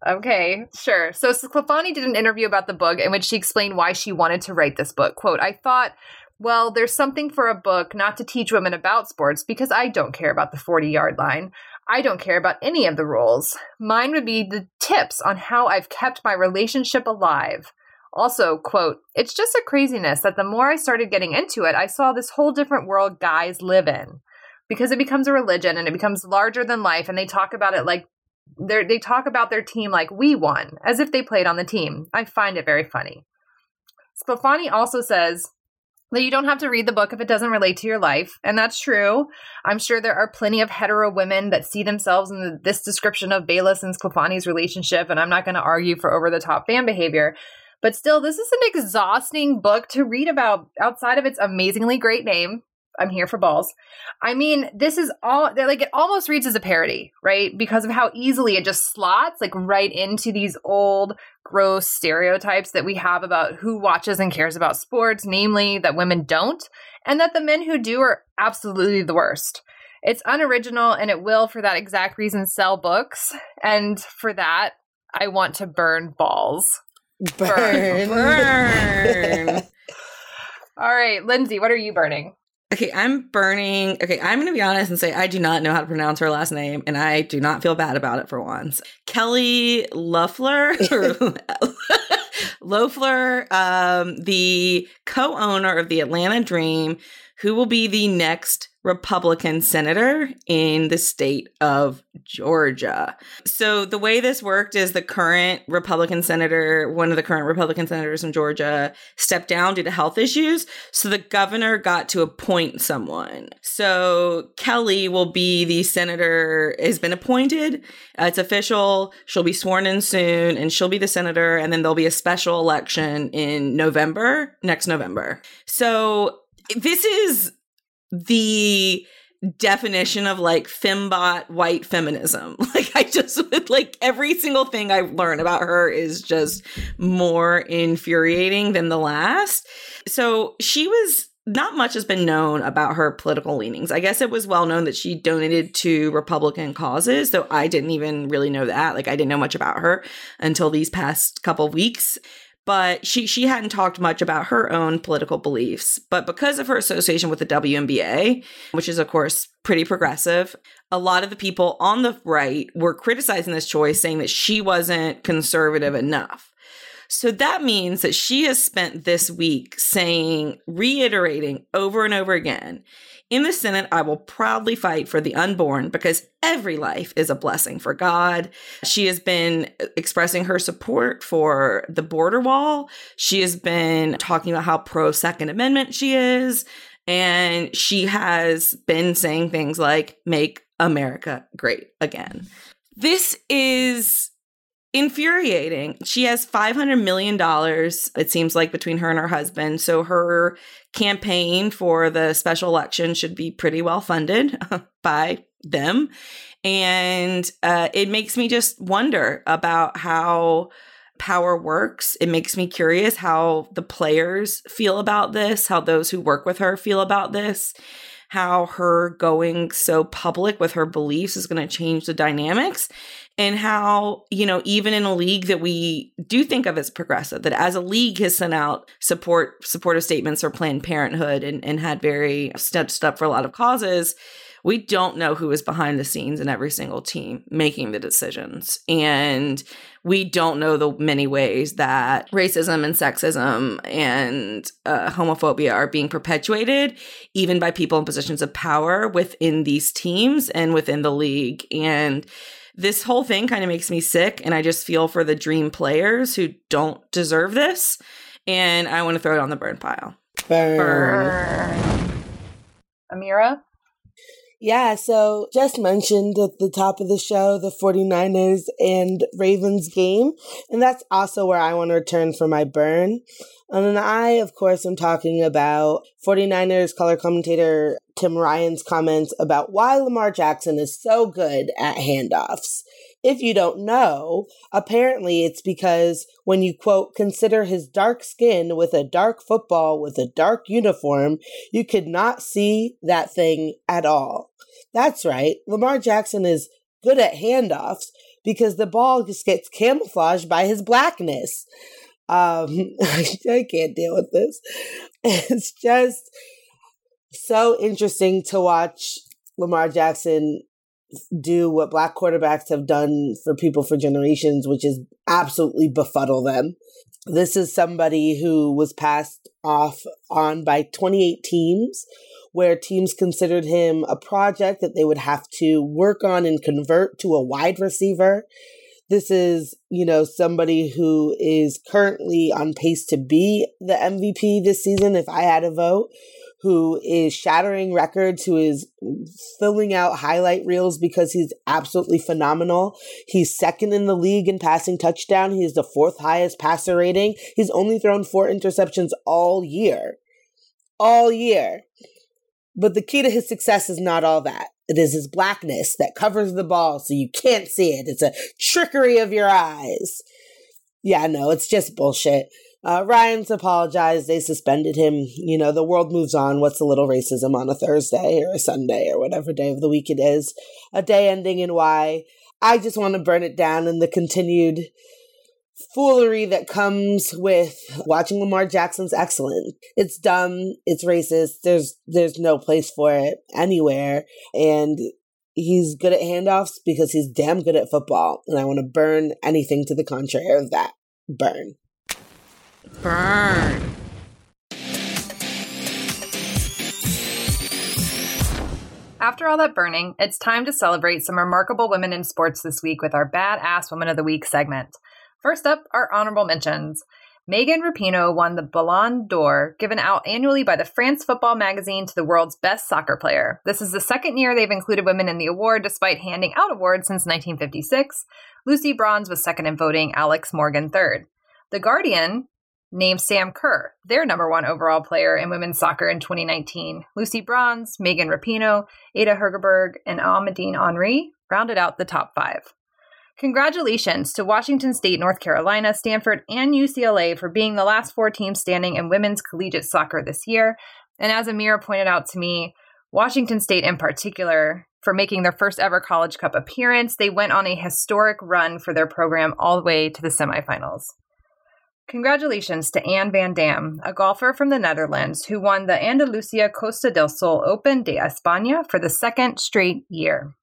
Okay, sure. So Sclafani did an interview about the book in which she explained why she wanted to write this book. Quote, I thought, well, there's something for a book not to teach women about sports because I don't care about the 40 yard line. I don't care about any of the rules. Mine would be the tips on how I've kept my relationship alive. Also, quote, it's just a craziness that the more I started getting into it, I saw this whole different world guys live in because it becomes a religion and it becomes larger than life. And they talk about it like they they talk about their team like we won, as if they played on the team. I find it very funny. Sclafani also says that you don't have to read the book if it doesn't relate to your life, and that's true. I'm sure there are plenty of hetero women that see themselves in the, this description of Bayless and Sclafani's relationship, and I'm not going to argue for over the top fan behavior. But still, this is an exhausting book to read about outside of its amazingly great name. I'm here for balls. I mean, this is all like it almost reads as a parody, right? Because of how easily it just slots like right into these old gross stereotypes that we have about who watches and cares about sports, namely that women don't, and that the men who do are absolutely the worst. It's unoriginal and it will, for that exact reason, sell books. And for that, I want to burn balls. Burn. Burn. All right, Lindsay, what are you burning? Okay, I'm burning. Okay, I'm going to be honest and say I do not know how to pronounce her last name, and I do not feel bad about it for once. Kelly Loeffler, Loeffler, um, the co-owner of the Atlanta Dream, who will be the next Republican senator in the state of Georgia. So the way this worked is the current Republican senator, one of the current Republican senators in Georgia, stepped down due to health issues. So the governor got to appoint someone. So Kelly will be the senator, has been appointed. Uh, it's official. She'll be sworn in soon and she'll be the senator. And then there'll be a special election in November, next November. So this is the definition of like fembot white feminism. Like I just like every single thing I learn about her is just more infuriating than the last. So she was not much has been known about her political leanings. I guess it was well known that she donated to Republican causes, though I didn't even really know that. Like I didn't know much about her until these past couple weeks but she she hadn't talked much about her own political beliefs. But because of her association with the WNBA, which is of course pretty progressive, a lot of the people on the right were criticizing this choice, saying that she wasn't conservative enough. So that means that she has spent this week saying, reiterating over and over again, in the Senate, I will proudly fight for the unborn because every life is a blessing for God. She has been expressing her support for the border wall. She has been talking about how pro Second Amendment she is. And she has been saying things like, make America great again. This is infuriating. She has $500 million, it seems like, between her and her husband. So her campaign for the special election should be pretty well funded by them. And uh, it makes me just wonder about how power works. It makes me curious how the players feel about this, how those who work with her feel about this how her going so public with her beliefs is going to change the dynamics and how you know even in a league that we do think of as progressive that as a league has sent out support supportive statements for planned parenthood and, and had very stood up for a lot of causes we don't know who is behind the scenes in every single team making the decisions. And we don't know the many ways that racism and sexism and uh, homophobia are being perpetuated even by people in positions of power within these teams and within the league. And this whole thing kind of makes me sick and i just feel for the dream players who don't deserve this and i want to throw it on the burn pile Burn. Burn. Amira? Yeah, so just mentioned at the top of the show the 49ers and Ravens game, and that's also where I want to return for my burn. And then I, of course, am talking about 49ers color commentator Tim Ryan's comments about why Lamar Jackson is so good at handoffs. If you don't know, apparently it's because when you quote, consider his dark skin with a dark football with a dark uniform, you could not see that thing at all. That's right. Lamar Jackson is good at handoffs because the ball just gets camouflaged by his blackness. Um, I can't deal with this. It's just so interesting to watch Lamar Jackson do what black quarterbacks have done for people for generations, which is absolutely befuddle them. This is somebody who was passed off on by 28 teams, where teams considered him a project that they would have to work on and convert to a wide receiver. This is, you know, somebody who is currently on pace to be the MVP this season if I had a vote who is shattering records, who is filling out highlight reels because he's absolutely phenomenal. He's second in the league in passing touchdown. He is the fourth highest passer rating. He's only thrown four interceptions all year. All year. But the key to his success is not all that. It is his blackness that covers the ball so you can't see it. It's a trickery of your eyes. Yeah, no, it's just bullshit. Uh, Ryan's apologized. They suspended him. You know, the world moves on. What's a little racism on a Thursday or a Sunday or whatever day of the week it is? A day ending in Y. I just want to burn it down and the continued foolery that comes with watching Lamar Jackson's excellent. It's dumb. It's racist. There's there's no place for it anywhere. And he's good at handoffs because he's damn good at football. And I want to burn anything to the contrary of that. Burn. burn After all that burning, it's time to celebrate some remarkable women in sports this week with our Badass Woman of the Week segment. First up, our honorable mentions. Megan Rapinoe won the Ballon d'Or, given out annually by the France Football magazine to the world's best soccer player. This is the second year they've included women in the award, despite handing out awards since 1956. Lucy Bronze was second in voting, Alex Morgan third. The Guardian named Sam Kerr their number one overall player in women's soccer in 2019. Lucy Bronze, Megan Rapinoe, Ada Hegerberg, and Amandine Henry rounded out the top five. Congratulations to Washington State, North Carolina, Stanford, and UCLA for being the last four teams standing in women's collegiate soccer this year. And as Amira pointed out to me, Washington State in particular, for making their first ever College Cup appearance, they went on a historic run for their program all the way to the semifinals. Congratulations to Anne van Dam, a golfer from the Netherlands who won the Andalusia Costa del Sol Open de España for the second straight year.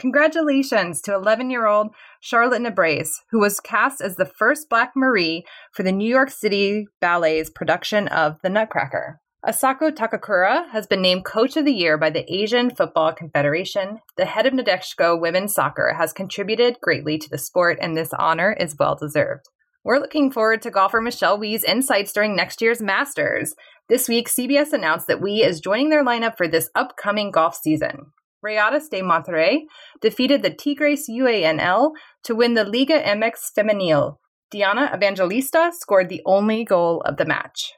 Congratulations to 11 year old Charlotte Nebres, who was cast as the first Black Marie for the New York City Ballet's production of The Nutcracker. Asako Takakura has been named Coach of the Year by the Asian Football Confederation. The head of Nadeshiko women's soccer has contributed greatly to the sport, and this honor is well deserved. We're looking forward to golfer Michelle Wie's insights during next year's Masters. This week, CBS announced that Wie is joining their lineup for this upcoming golf season. Rayadas de Monterrey defeated the Tigres UANL to win the Liga MX Femenil. Diana Evangelista scored the only goal of the match.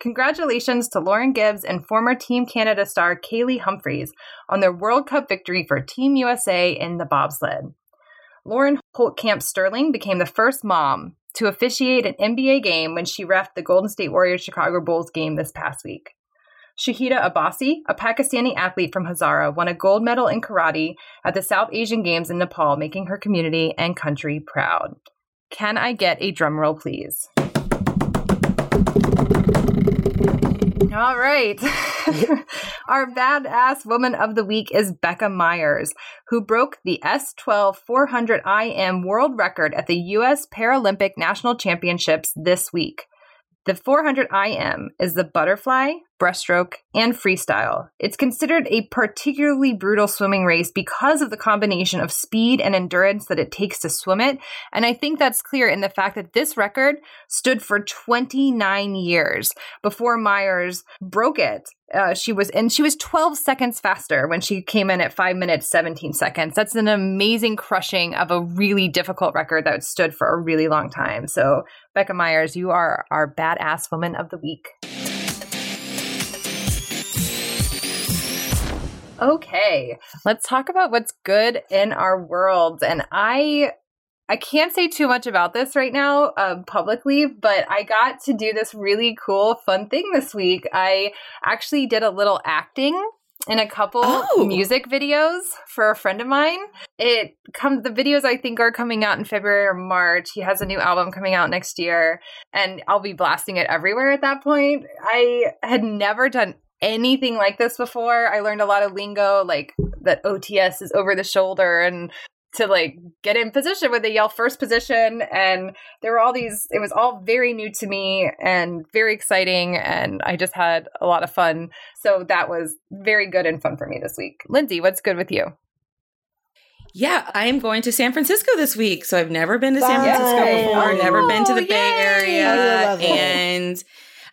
Congratulations to Lauren Gibbs and former Team Canada star Kaillie Humphries on their World Cup victory for Team USA in the bobsled. Lauren Holtkamp Sterling became the first mom to officiate an NBA game when she refed the Golden State Warriors Chicago Bulls game this past week. Shahida Abbasi, a Pakistani athlete from Hazara, won a gold medal in karate at the South Asian Games in Nepal, making her community and country proud. Can I get a drum roll, please? All right. Our badass woman of the week is Becca Myers, who broke the S12 400 IM world record at the U.S. Paralympic National Championships this week. The 400 IM is the butterfly, breaststroke, and freestyle. It's considered a particularly brutal swimming race because of the combination of speed and endurance that it takes to swim it. And I think that's clear in the fact that this record stood for 29 years before Myers broke it. Uh, she was and she was 12 seconds faster when she came in at 5 minutes 17 seconds. That's an amazing crushing of a really difficult record that stood for a really long time. So, Becca Myers, you are our badass woman of the week. Okay, let's talk about what's good in our world. And I I can't say too much about this right now um, publicly, but I got to do this really cool, fun thing this week. I actually did a little acting in a couple Oh. music videos for a friend of mine. It come the videos I think are coming out in February or March. He has a new album coming out next year, and I'll be blasting it everywhere at that point. I had never done anything like this before. I learned a lot of lingo, like that OTS is over the shoulder and to like get in position when they yell first position and there were all these it was all very new to me and very exciting and i just had a lot of fun so that was very good and fun for me this week lindsay what's good with you Yeah, I am going to San Francisco this week. So I've never been to San Francisco Yay. before, never been to oh, the Oh, Bay. Area. I love it. And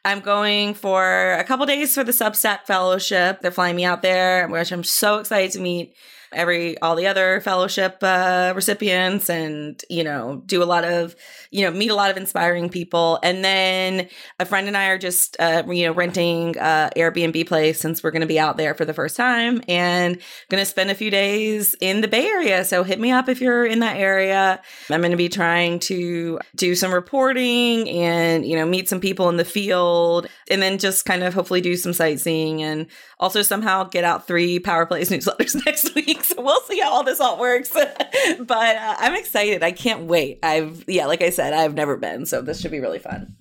I'm going for a couple days for the Substack Fellowship. They're flying me out there, which I'm so excited to meet every all the other fellowship uh, recipients and you know do a lot of you know meet a lot of inspiring people. And then a friend and i are just uh, you know renting uh, airbnb place since we're going to be out there for the first time and going to spend a few days in the bay area. So hit me up if you're in that area. I'm going to be trying to do some reporting and you know meet some people in the field and then just kind of hopefully do some sightseeing and also somehow get out three power plays newsletters next week we'll see how all this all works. But uh, i'm excited. I can't wait. I've yeah like i said i've never been so this should be really fun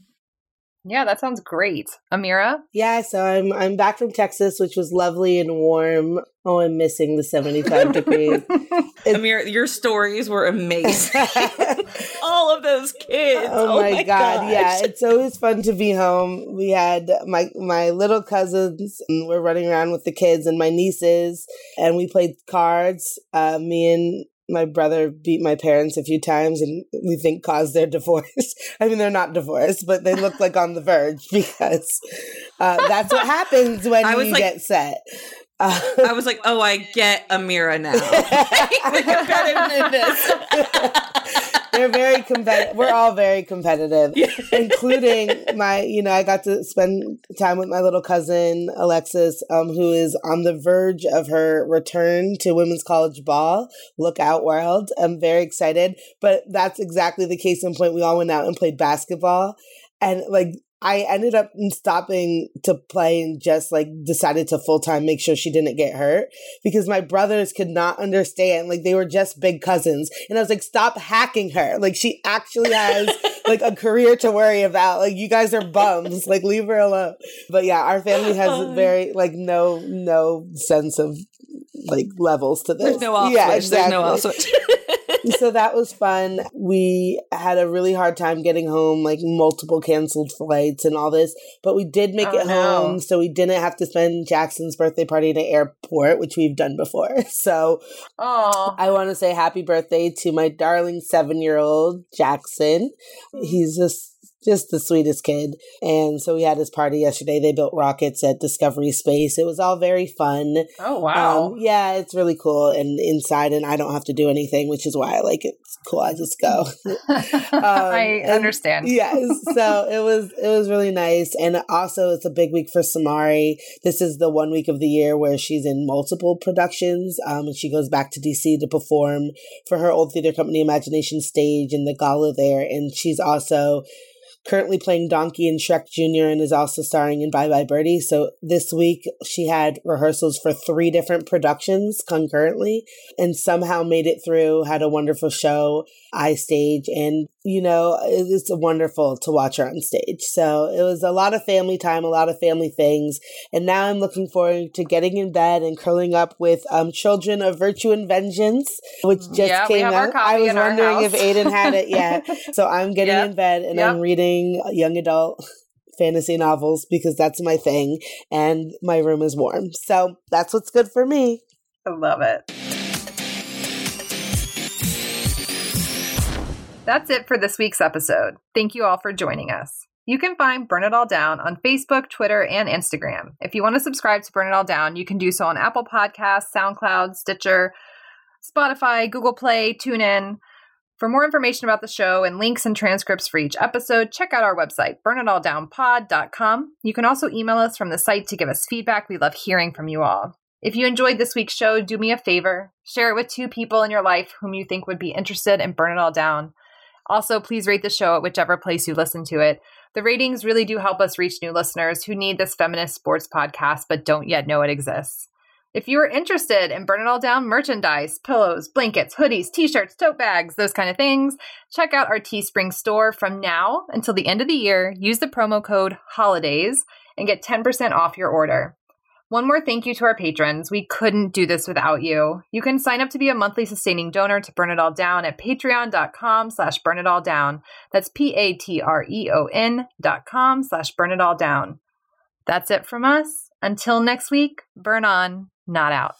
Yeah, that sounds great. Amira? Yeah, so I'm I'm back from Texas, which was lovely and warm. Oh, I'm missing the 75 degrees. Amir, your stories were amazing. All of those kids. Oh, my, god, yeah, it's always fun to be home. We had my my little cousins and we're running around with the kids and my nieces and we played cards. Uh, me and my brother beat my parents a few times and we think caused their divorce. I mean, they're not divorced, but they look like on the verge because uh, that's what happens when you like- get set. Uh, I was like, oh, I get Amira now. the competitiveness. They're very competitive. We're all very competitive, including my, you know, I got to spend time with my little cousin, Alexis, um, who is on the verge of her return to women's college ball. Look out, world. I'm very excited. But that's exactly the case in point. We all went out and played basketball. And like, I ended up stopping to play and just like decided to full time make sure she didn't get hurt because my brothers could not understand. Like they were just big cousins. And I was like, stop hacking her. Like she actually has like a career to worry about. Like you guys are bums. Like leave her alone. But yeah, our family has oh, very like no no sense of like levels to this. There's no off yeah, switch. There's no off exactly. switch. so that was fun. We had a really hard time getting home, like multiple canceled flights and all this, but we did make Oh, it no. home. So we didn't have to spend Jackson's birthday party in an airport, which we've done before. So Oh, I want to say happy birthday to my darling seven year old Jackson. Mm. He's just just the sweetest kid. And so we had his party yesterday. They built rockets at Discovery Space. It was all very fun. oh wow. Um, yeah, it's really cool and inside, and I don't have to do anything, which is why I like it. It's cool. I just go. I understand. yes, so it was it was really nice, and also it's a big week for Samari. This is the one week of the year where she's in multiple productions, um, and she goes back to DC to perform for her old theater company, Imagination Stage, and the gala there, and she's also currently playing Donkey in Shrek Jr. and is also starring in Bye Bye Birdie. So this week she had rehearsals for three different productions concurrently and somehow made it through, had a wonderful show, I stage, and you know, it's wonderful to watch her on stage. So it was a lot of family time, a lot of family things. And now I'm looking forward to getting in bed and curling up with um, Children of Virtue and Vengeance, which just Yeah, came out. I was wondering if. Aiden had it yet. So I'm getting Yep. in bed and Yep. I'm reading young adult fantasy novels because that's my thing and my room is warm. So that's what's good for me. I love it. That's it for this week's episode. Thank you all for joining us. You can find Burn It All Down on Facebook, Twitter, and Instagram. If you want to subscribe to Burn It All Down, you can do so on Apple Podcasts, SoundCloud, Stitcher, Spotify, Google Play, TuneIn. For more information about the show and links and transcripts for each episode, check out our website, burnitalldownpod.com. You can also email us from the site to give us feedback. We love hearing from you all. If you enjoyed this week's show, do me a favor. Share it with two people in your life whom you think would be interested in Burn It All Down. Also, please rate the show at whichever place you listen to it. The ratings really do help us reach new listeners who need this feminist sports podcast but don't yet know it exists. If you are interested in Burn It All Down merchandise, pillows, blankets, hoodies, t shirts, tote bags, those kind of things, check out our Teespring store from now until the end of the year. Use the promo code HOLIDAYS and get 10% off your order. One more thank you to our patrons. We couldn't do this without you. You can sign up to be a monthly sustaining donor to Burn It All Down at patreon.com slash burn it all down. That's P-A-T-R-E-O-N dot com slash burn it all down. That's it from us. Until next week, burn on, not out.